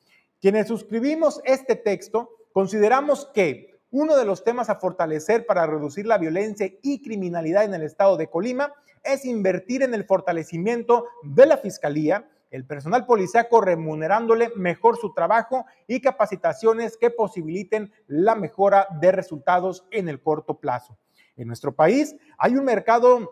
Quienes suscribimos este texto, consideramos que uno de los temas a fortalecer para reducir la violencia y criminalidad en el estado de Colima es invertir en el fortalecimiento de la Fiscalía, el personal policíaco remunerándole mejor su trabajo y capacitaciones que posibiliten la mejora de resultados en el corto plazo. En nuestro país hay un mercado,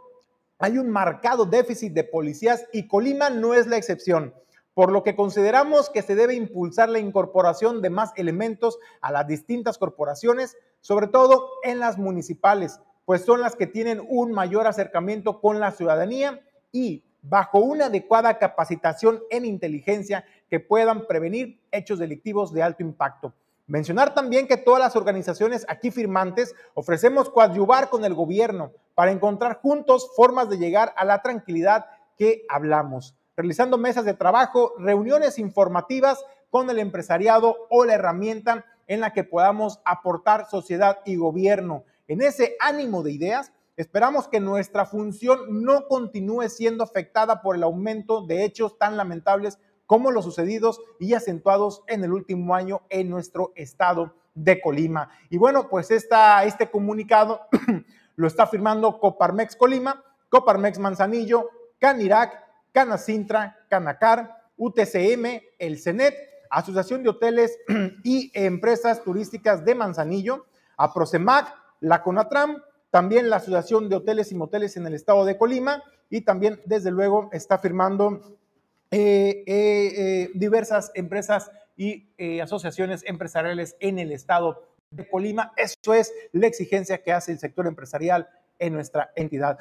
hay un marcado déficit de policías y Colima no es la excepción por lo que consideramos que se debe impulsar la incorporación de más elementos a las distintas corporaciones, sobre todo en las municipales, pues son las que tienen un mayor acercamiento con la ciudadanía y bajo una adecuada capacitación en inteligencia que puedan prevenir hechos delictivos de alto impacto. Mencionar también que todas las organizaciones aquí firmantes ofrecemos coadyuvar con el gobierno para encontrar juntos formas de llegar a la tranquilidad que hablamos, realizando mesas de trabajo, reuniones informativas con el empresariado o la herramienta en la que podamos aportar sociedad y gobierno en ese ánimo de ideas, esperamos que nuestra función no continúe siendo afectada por el aumento de hechos tan lamentables como los sucedidos y acentuados en el último año en nuestro estado de Colima. Y bueno, pues esta, este comunicado lo está firmando Coparmex Colima, Coparmex Manzanillo, Canirac, Canacintra, Canacar, UTCM, el CENET, Asociación de Hoteles y Empresas Turísticas de Manzanillo, a Prosemac, la CONATRAM, también la Asociación de Hoteles y Moteles en el estado de Colima y también, desde luego, está firmando eh, eh, eh, diversas empresas y asociaciones empresariales en el estado de Colima. Eso es la exigencia que hace el sector empresarial en nuestra entidad.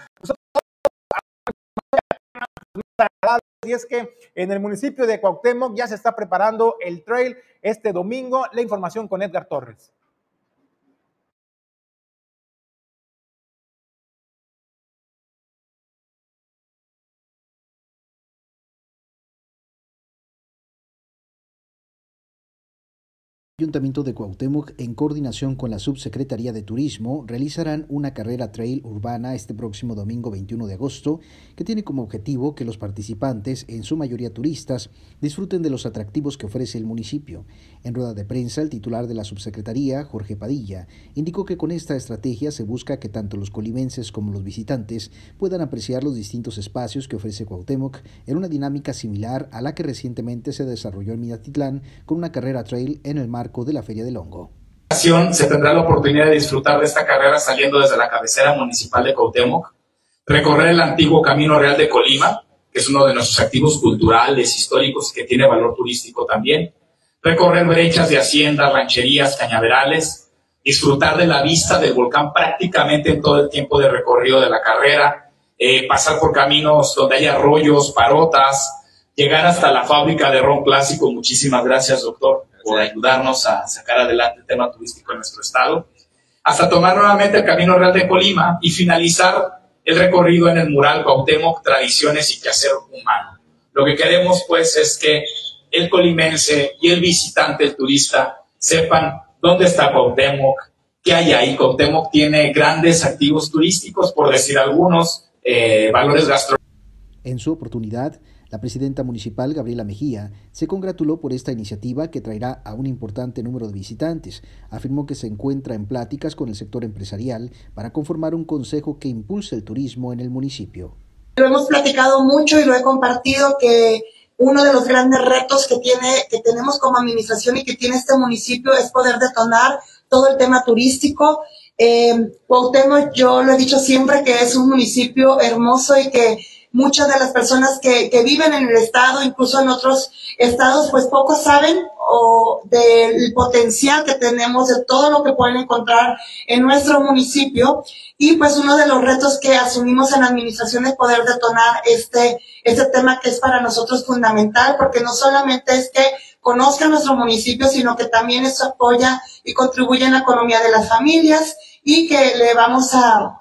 Y es que en el municipio de Cuauhtémoc ya se está preparando el trail este domingo. La información con Edgar Torres. Ayuntamiento de Cuauhtémoc, en coordinación con la Subsecretaría de Turismo, realizarán una carrera trail urbana este próximo domingo 21 de agosto, que tiene como objetivo que los participantes, en su mayoría turistas, disfruten de los atractivos que ofrece el municipio. En rueda de prensa, el titular de la Subsecretaría, Jorge Padilla, indicó que con esta estrategia se busca que tanto los colimenses como los visitantes puedan apreciar los distintos espacios que ofrece Cuauhtémoc en una dinámica similar a la que recientemente se desarrolló en Minatitlán con una carrera trail en el mar de la Feria del Hongo. Se tendrá la oportunidad de disfrutar de esta carrera saliendo desde la cabecera municipal de Cuauhtémoc, recorrer el antiguo Camino Real de Colima, que es uno de nuestros activos culturales, históricos y que tiene valor turístico también, recorrer brechas de haciendas, rancherías, cañaverales, disfrutar de la vista del volcán prácticamente en todo el tiempo de recorrido de la carrera, eh, pasar por caminos donde hay arroyos, parotas, llegar hasta la fábrica de ron clásico. Muchísimas gracias, doctor por ayudarnos a sacar adelante el tema turístico en nuestro estado, hasta tomar nuevamente el Camino Real de Colima y finalizar el recorrido en el mural Cuauhtémoc, Tradiciones y Quehacer Humano. Lo que queremos pues es que el colimense y el visitante, el turista, sepan dónde está Cuauhtémoc, qué hay ahí. Cuauhtémoc tiene grandes activos turísticos, por decir algunos, eh, valores gastronómicos. En su oportunidad, la presidenta municipal, Gabriela Mejía, se congratuló por esta iniciativa que traerá a un importante número de visitantes. Afirmó que se encuentra en pláticas con el sector empresarial para conformar un consejo que impulse el turismo en el municipio. Lo hemos platicado mucho y lo he compartido que uno de los grandes retos que tiene, que tenemos como administración y que tiene este municipio es poder detonar todo el tema turístico. Eh, yo lo he dicho siempre que es un municipio hermoso y que muchas de las personas que, que, viven en el estado, incluso en otros estados, pues poco saben o del potencial que tenemos, de todo lo que pueden encontrar en nuestro municipio. Y pues uno de los retos que asumimos en la administración es poder detonar este, este tema que es para nosotros fundamental, porque no solamente es que conozcan nuestro municipio, sino que también eso apoya y contribuye en la economía de las familias y que le vamos a,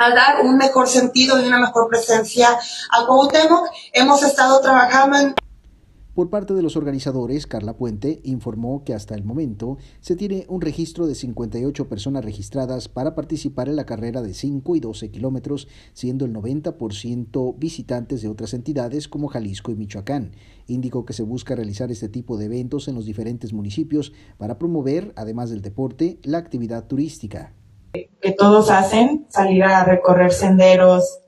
a dar un mejor sentido y una mejor presencia a Cuauhtémoc. Hemos estado trabajando en... Por parte de los organizadores, Carla Puente informó que hasta el momento se tiene un registro de 58 personas registradas para participar en la carrera de 5 y 12 kilómetros, siendo el 90% visitantes de otras entidades como Jalisco y Michoacán. Indicó que se busca realizar este tipo de eventos en los diferentes municipios para promover, además del deporte, la actividad turística que todos hacen, salir a recorrer senderos,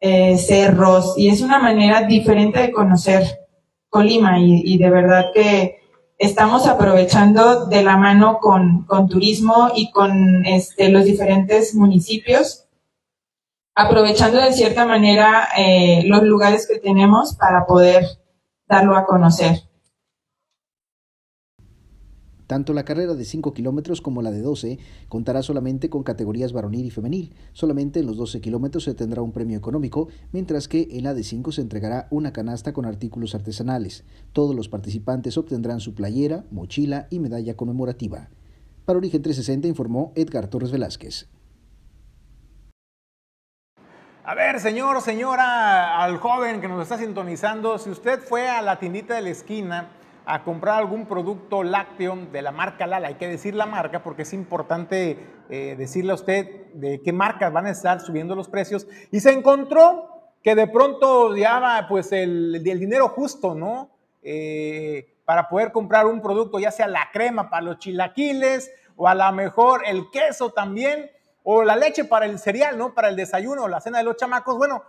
eh, cerros, y es una manera diferente de conocer Colima y, de verdad que estamos aprovechando de la mano con, turismo y con este, los diferentes municipios, aprovechando de cierta manera eh, los lugares que tenemos para poder darlo a conocer. Tanto la carrera de 5 kilómetros como la de 12 contará solamente con categorías varonil y femenil. Solamente en los 12 kilómetros se tendrá un premio económico, mientras que en la de 5 se entregará una canasta con artículos artesanales. Todos los participantes obtendrán su playera, mochila y medalla conmemorativa. Para Origen 360 informó Edgar Torres Velázquez. A ver, señor, señora, al joven que nos está sintonizando, si usted fue a la tiendita de la esquina, a comprar algún producto lácteo de la marca Lala. Hay que decir la marca porque es importante eh, decirle a usted de qué marcas van a estar subiendo los precios. Y se encontró que de pronto ya pues el, el dinero justo, ¿no? Eh, para poder comprar un producto, ya sea la crema para los chilaquiles o a lo mejor el queso también o la leche para el cereal, ¿no? Para el desayuno o la cena de los chamacos. Bueno,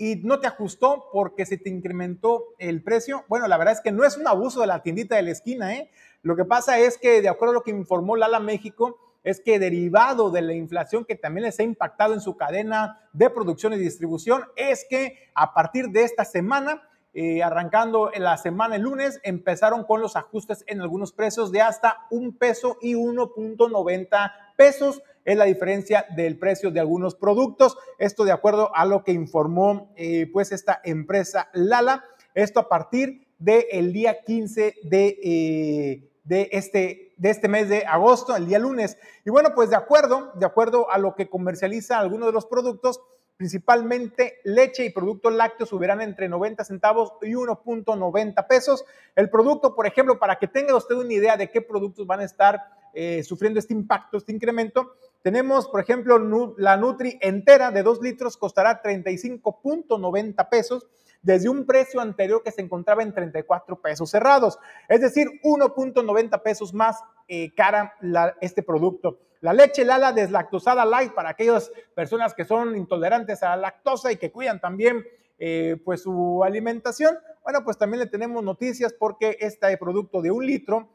y no te ajustó porque se te incrementó el precio. Bueno, la verdad es que no es un abuso de la tiendita de la esquina, ¿eh? Lo que pasa es que, de acuerdo a lo que informó Lala México, es que derivado de la inflación que también les ha impactado en su cadena de producción y distribución, es que a partir de esta semana, eh, arrancando en la semana el lunes, empezaron con los ajustes en algunos precios de hasta un peso y 1.90 pesos. Es la diferencia del precio de algunos productos. Esto de acuerdo a lo que informó eh, pues esta empresa Lala. Esto a partir del día 15 de, de este de este mes de agosto, el día lunes. Y bueno, pues de acuerdo, de acuerdo a lo que comercializa algunos de los productos, principalmente leche y productos lácteos subirán entre 90 centavos y 1.90 pesos. El producto, por ejemplo, para que tenga usted una idea de qué productos van a estar eh, sufriendo este impacto, este incremento, tenemos, por ejemplo, la Nutri entera de 2 litros costará 35.90 pesos desde un precio anterior que se encontraba en 34 pesos cerrados, es decir, 1.90 pesos más eh, cara este producto. La leche Lala deslactosada light para aquellas personas que son intolerantes a la lactosa y que cuidan también eh, pues su alimentación. Bueno, pues también le tenemos noticias porque este producto de un litro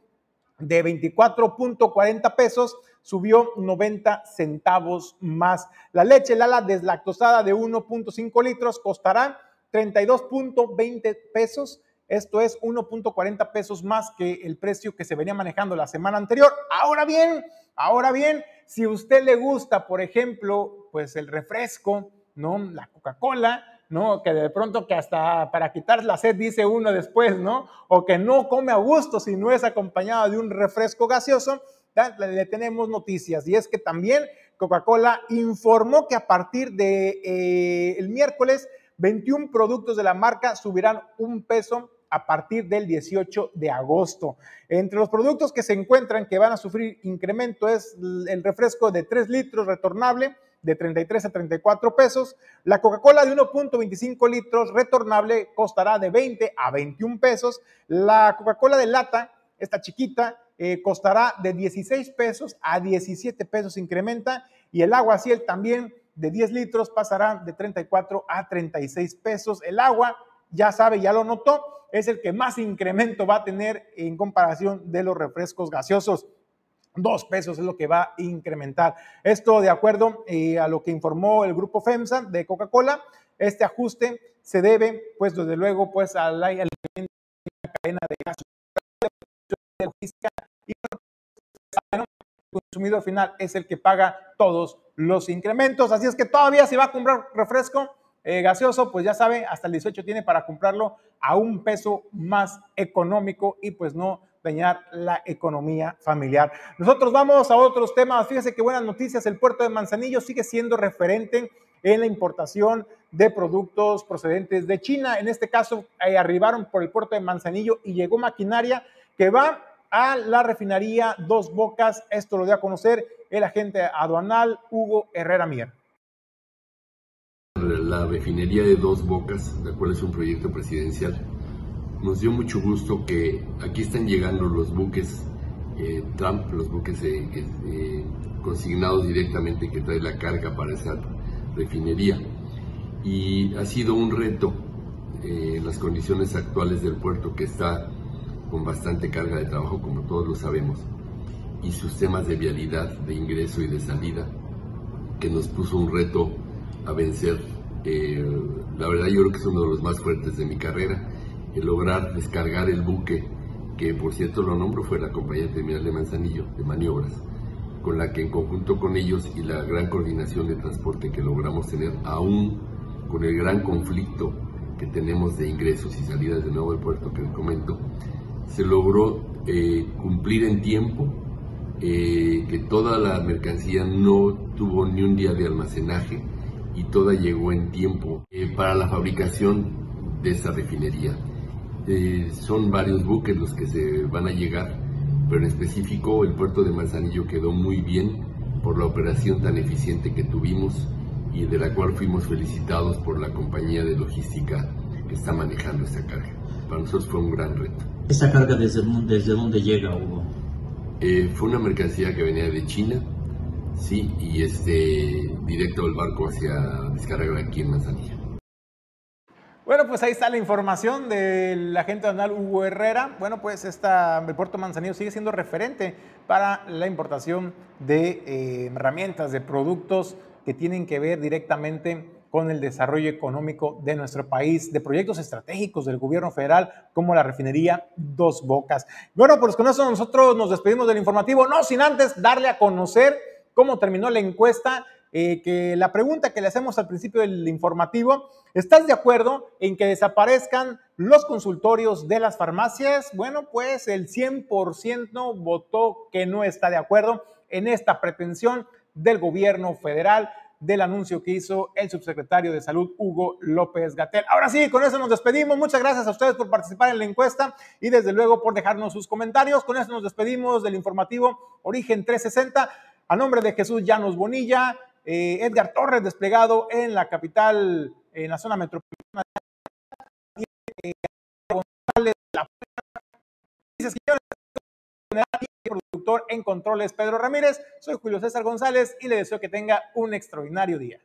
de 24.40 pesos subió 90 centavos más. La leche Lala deslactosada de 1.5 litros costará 32.20 pesos. Esto es 1.40 pesos más que el precio que se venía manejando la semana anterior. Ahora bien, ahora bien, si usted le gusta, por ejemplo, pues el refresco, ¿no? La Coca-Cola, ¿no? Que de pronto que hasta para quitar la sed dice uno después, ¿no? O que no come a gusto si no es acompañado de un refresco gaseoso, le tenemos noticias. Y es que también Coca-Cola informó que a partir de eh, el miércoles 21 productos de la marca subirán un peso a partir del 18 de agosto. Entre los productos que se encuentran que van a sufrir incremento es el refresco de 3 litros retornable de 33 a 34 pesos. La Coca-Cola de 1.25 litros retornable costará de 20 a 21 pesos. La Coca-Cola de lata, esta chiquita, eh, costará de 16 pesos a 17 pesos incrementa. Y el agua ciel también de 10 litros pasará de 34 a 36 pesos. El agua, ya sabe, ya lo notó, es el que más incremento va a tener en comparación de los refrescos gaseosos. Dos pesos es lo que va a incrementar. Esto de acuerdo eh, a lo que informó el grupo FEMSA de Coca-Cola. Este ajuste se debe, pues desde luego, pues a la, cadena de gas y el consumidor final es el que paga todos los incrementos. Así es que todavía si va a comprar refresco eh, gaseoso, pues ya sabe, hasta el 18 tiene para comprarlo a un peso más económico y pues no la economía familiar. Nosotros vamos a otros temas. Fíjese que buenas noticias, el puerto de Manzanillo sigue siendo referente en la importación de productos procedentes de China. En este caso, arribaron por el puerto de Manzanillo y llegó maquinaria que va a la refinería Dos Bocas. Esto lo dio a conocer el agente aduanal Hugo Herrera Mier. La refinería de Dos Bocas, la cual es un proyecto presidencial, nos dio mucho gusto que aquí están llegando los buques eh, Trump, los buques eh, eh, consignados directamente que trae la carga para esa refinería. Y ha sido un reto en las condiciones actuales del puerto que está con bastante carga de trabajo, como todos lo sabemos, y sus temas de vialidad, de ingreso y de salida, que nos puso un reto a vencer. la verdad yo creo que es uno de los más fuertes de mi carrera lograr descargar el buque, que por cierto lo nombro fue la compañía terminal de Manzanillo, de maniobras, con la que en conjunto con ellos y la gran coordinación de transporte que logramos tener, aún con el gran conflicto que tenemos de ingresos y salidas de nuevo del puerto que les comento, se logró eh, cumplir en tiempo, eh, que toda la mercancía no tuvo ni un día de almacenaje y toda llegó en tiempo eh, para la fabricación de esa refinería. Eh, son varios buques los que se van a llegar, pero en específico el puerto de Manzanillo quedó muy bien por la operación tan eficiente que tuvimos y de la cual fuimos felicitados por la compañía de logística que está manejando esta carga. Para nosotros fue un gran reto. ¿Esta carga desde, desde dónde llega, Hugo? Eh, fue una mercancía que venía de China, sí, y este directo del barco hacia descarga aquí en Manzanillo. Bueno, pues ahí está la información del agente nacional Hugo Herrera. Bueno, pues esta, el puerto Manzanillo sigue siendo referente para la importación de eh, herramientas, de productos que tienen que ver directamente con el desarrollo económico de nuestro país, de proyectos estratégicos del gobierno federal como la refinería Dos Bocas. Bueno, pues con eso nosotros nos despedimos del informativo, no sin antes darle a conocer cómo terminó la encuesta eh, que la pregunta que le hacemos al principio del informativo, ¿estás de acuerdo en que desaparezcan los consultorios de las farmacias? Bueno, pues el 100% votó que no está de acuerdo en esta pretensión del gobierno federal del anuncio que hizo el subsecretario de Salud, Hugo López Gatel. Ahora sí, con eso nos despedimos. Muchas gracias a ustedes por participar en la encuesta y desde luego por dejarnos sus comentarios. Con eso nos despedimos del informativo Origen 360. A nombre de Jesús Llanos Bonilla, eh, Edgar Torres desplegado en la capital, en la zona metropolitana. Eh, productor en controles Pedro Ramírez. Soy Julio César González y le deseo que tenga un extraordinario día.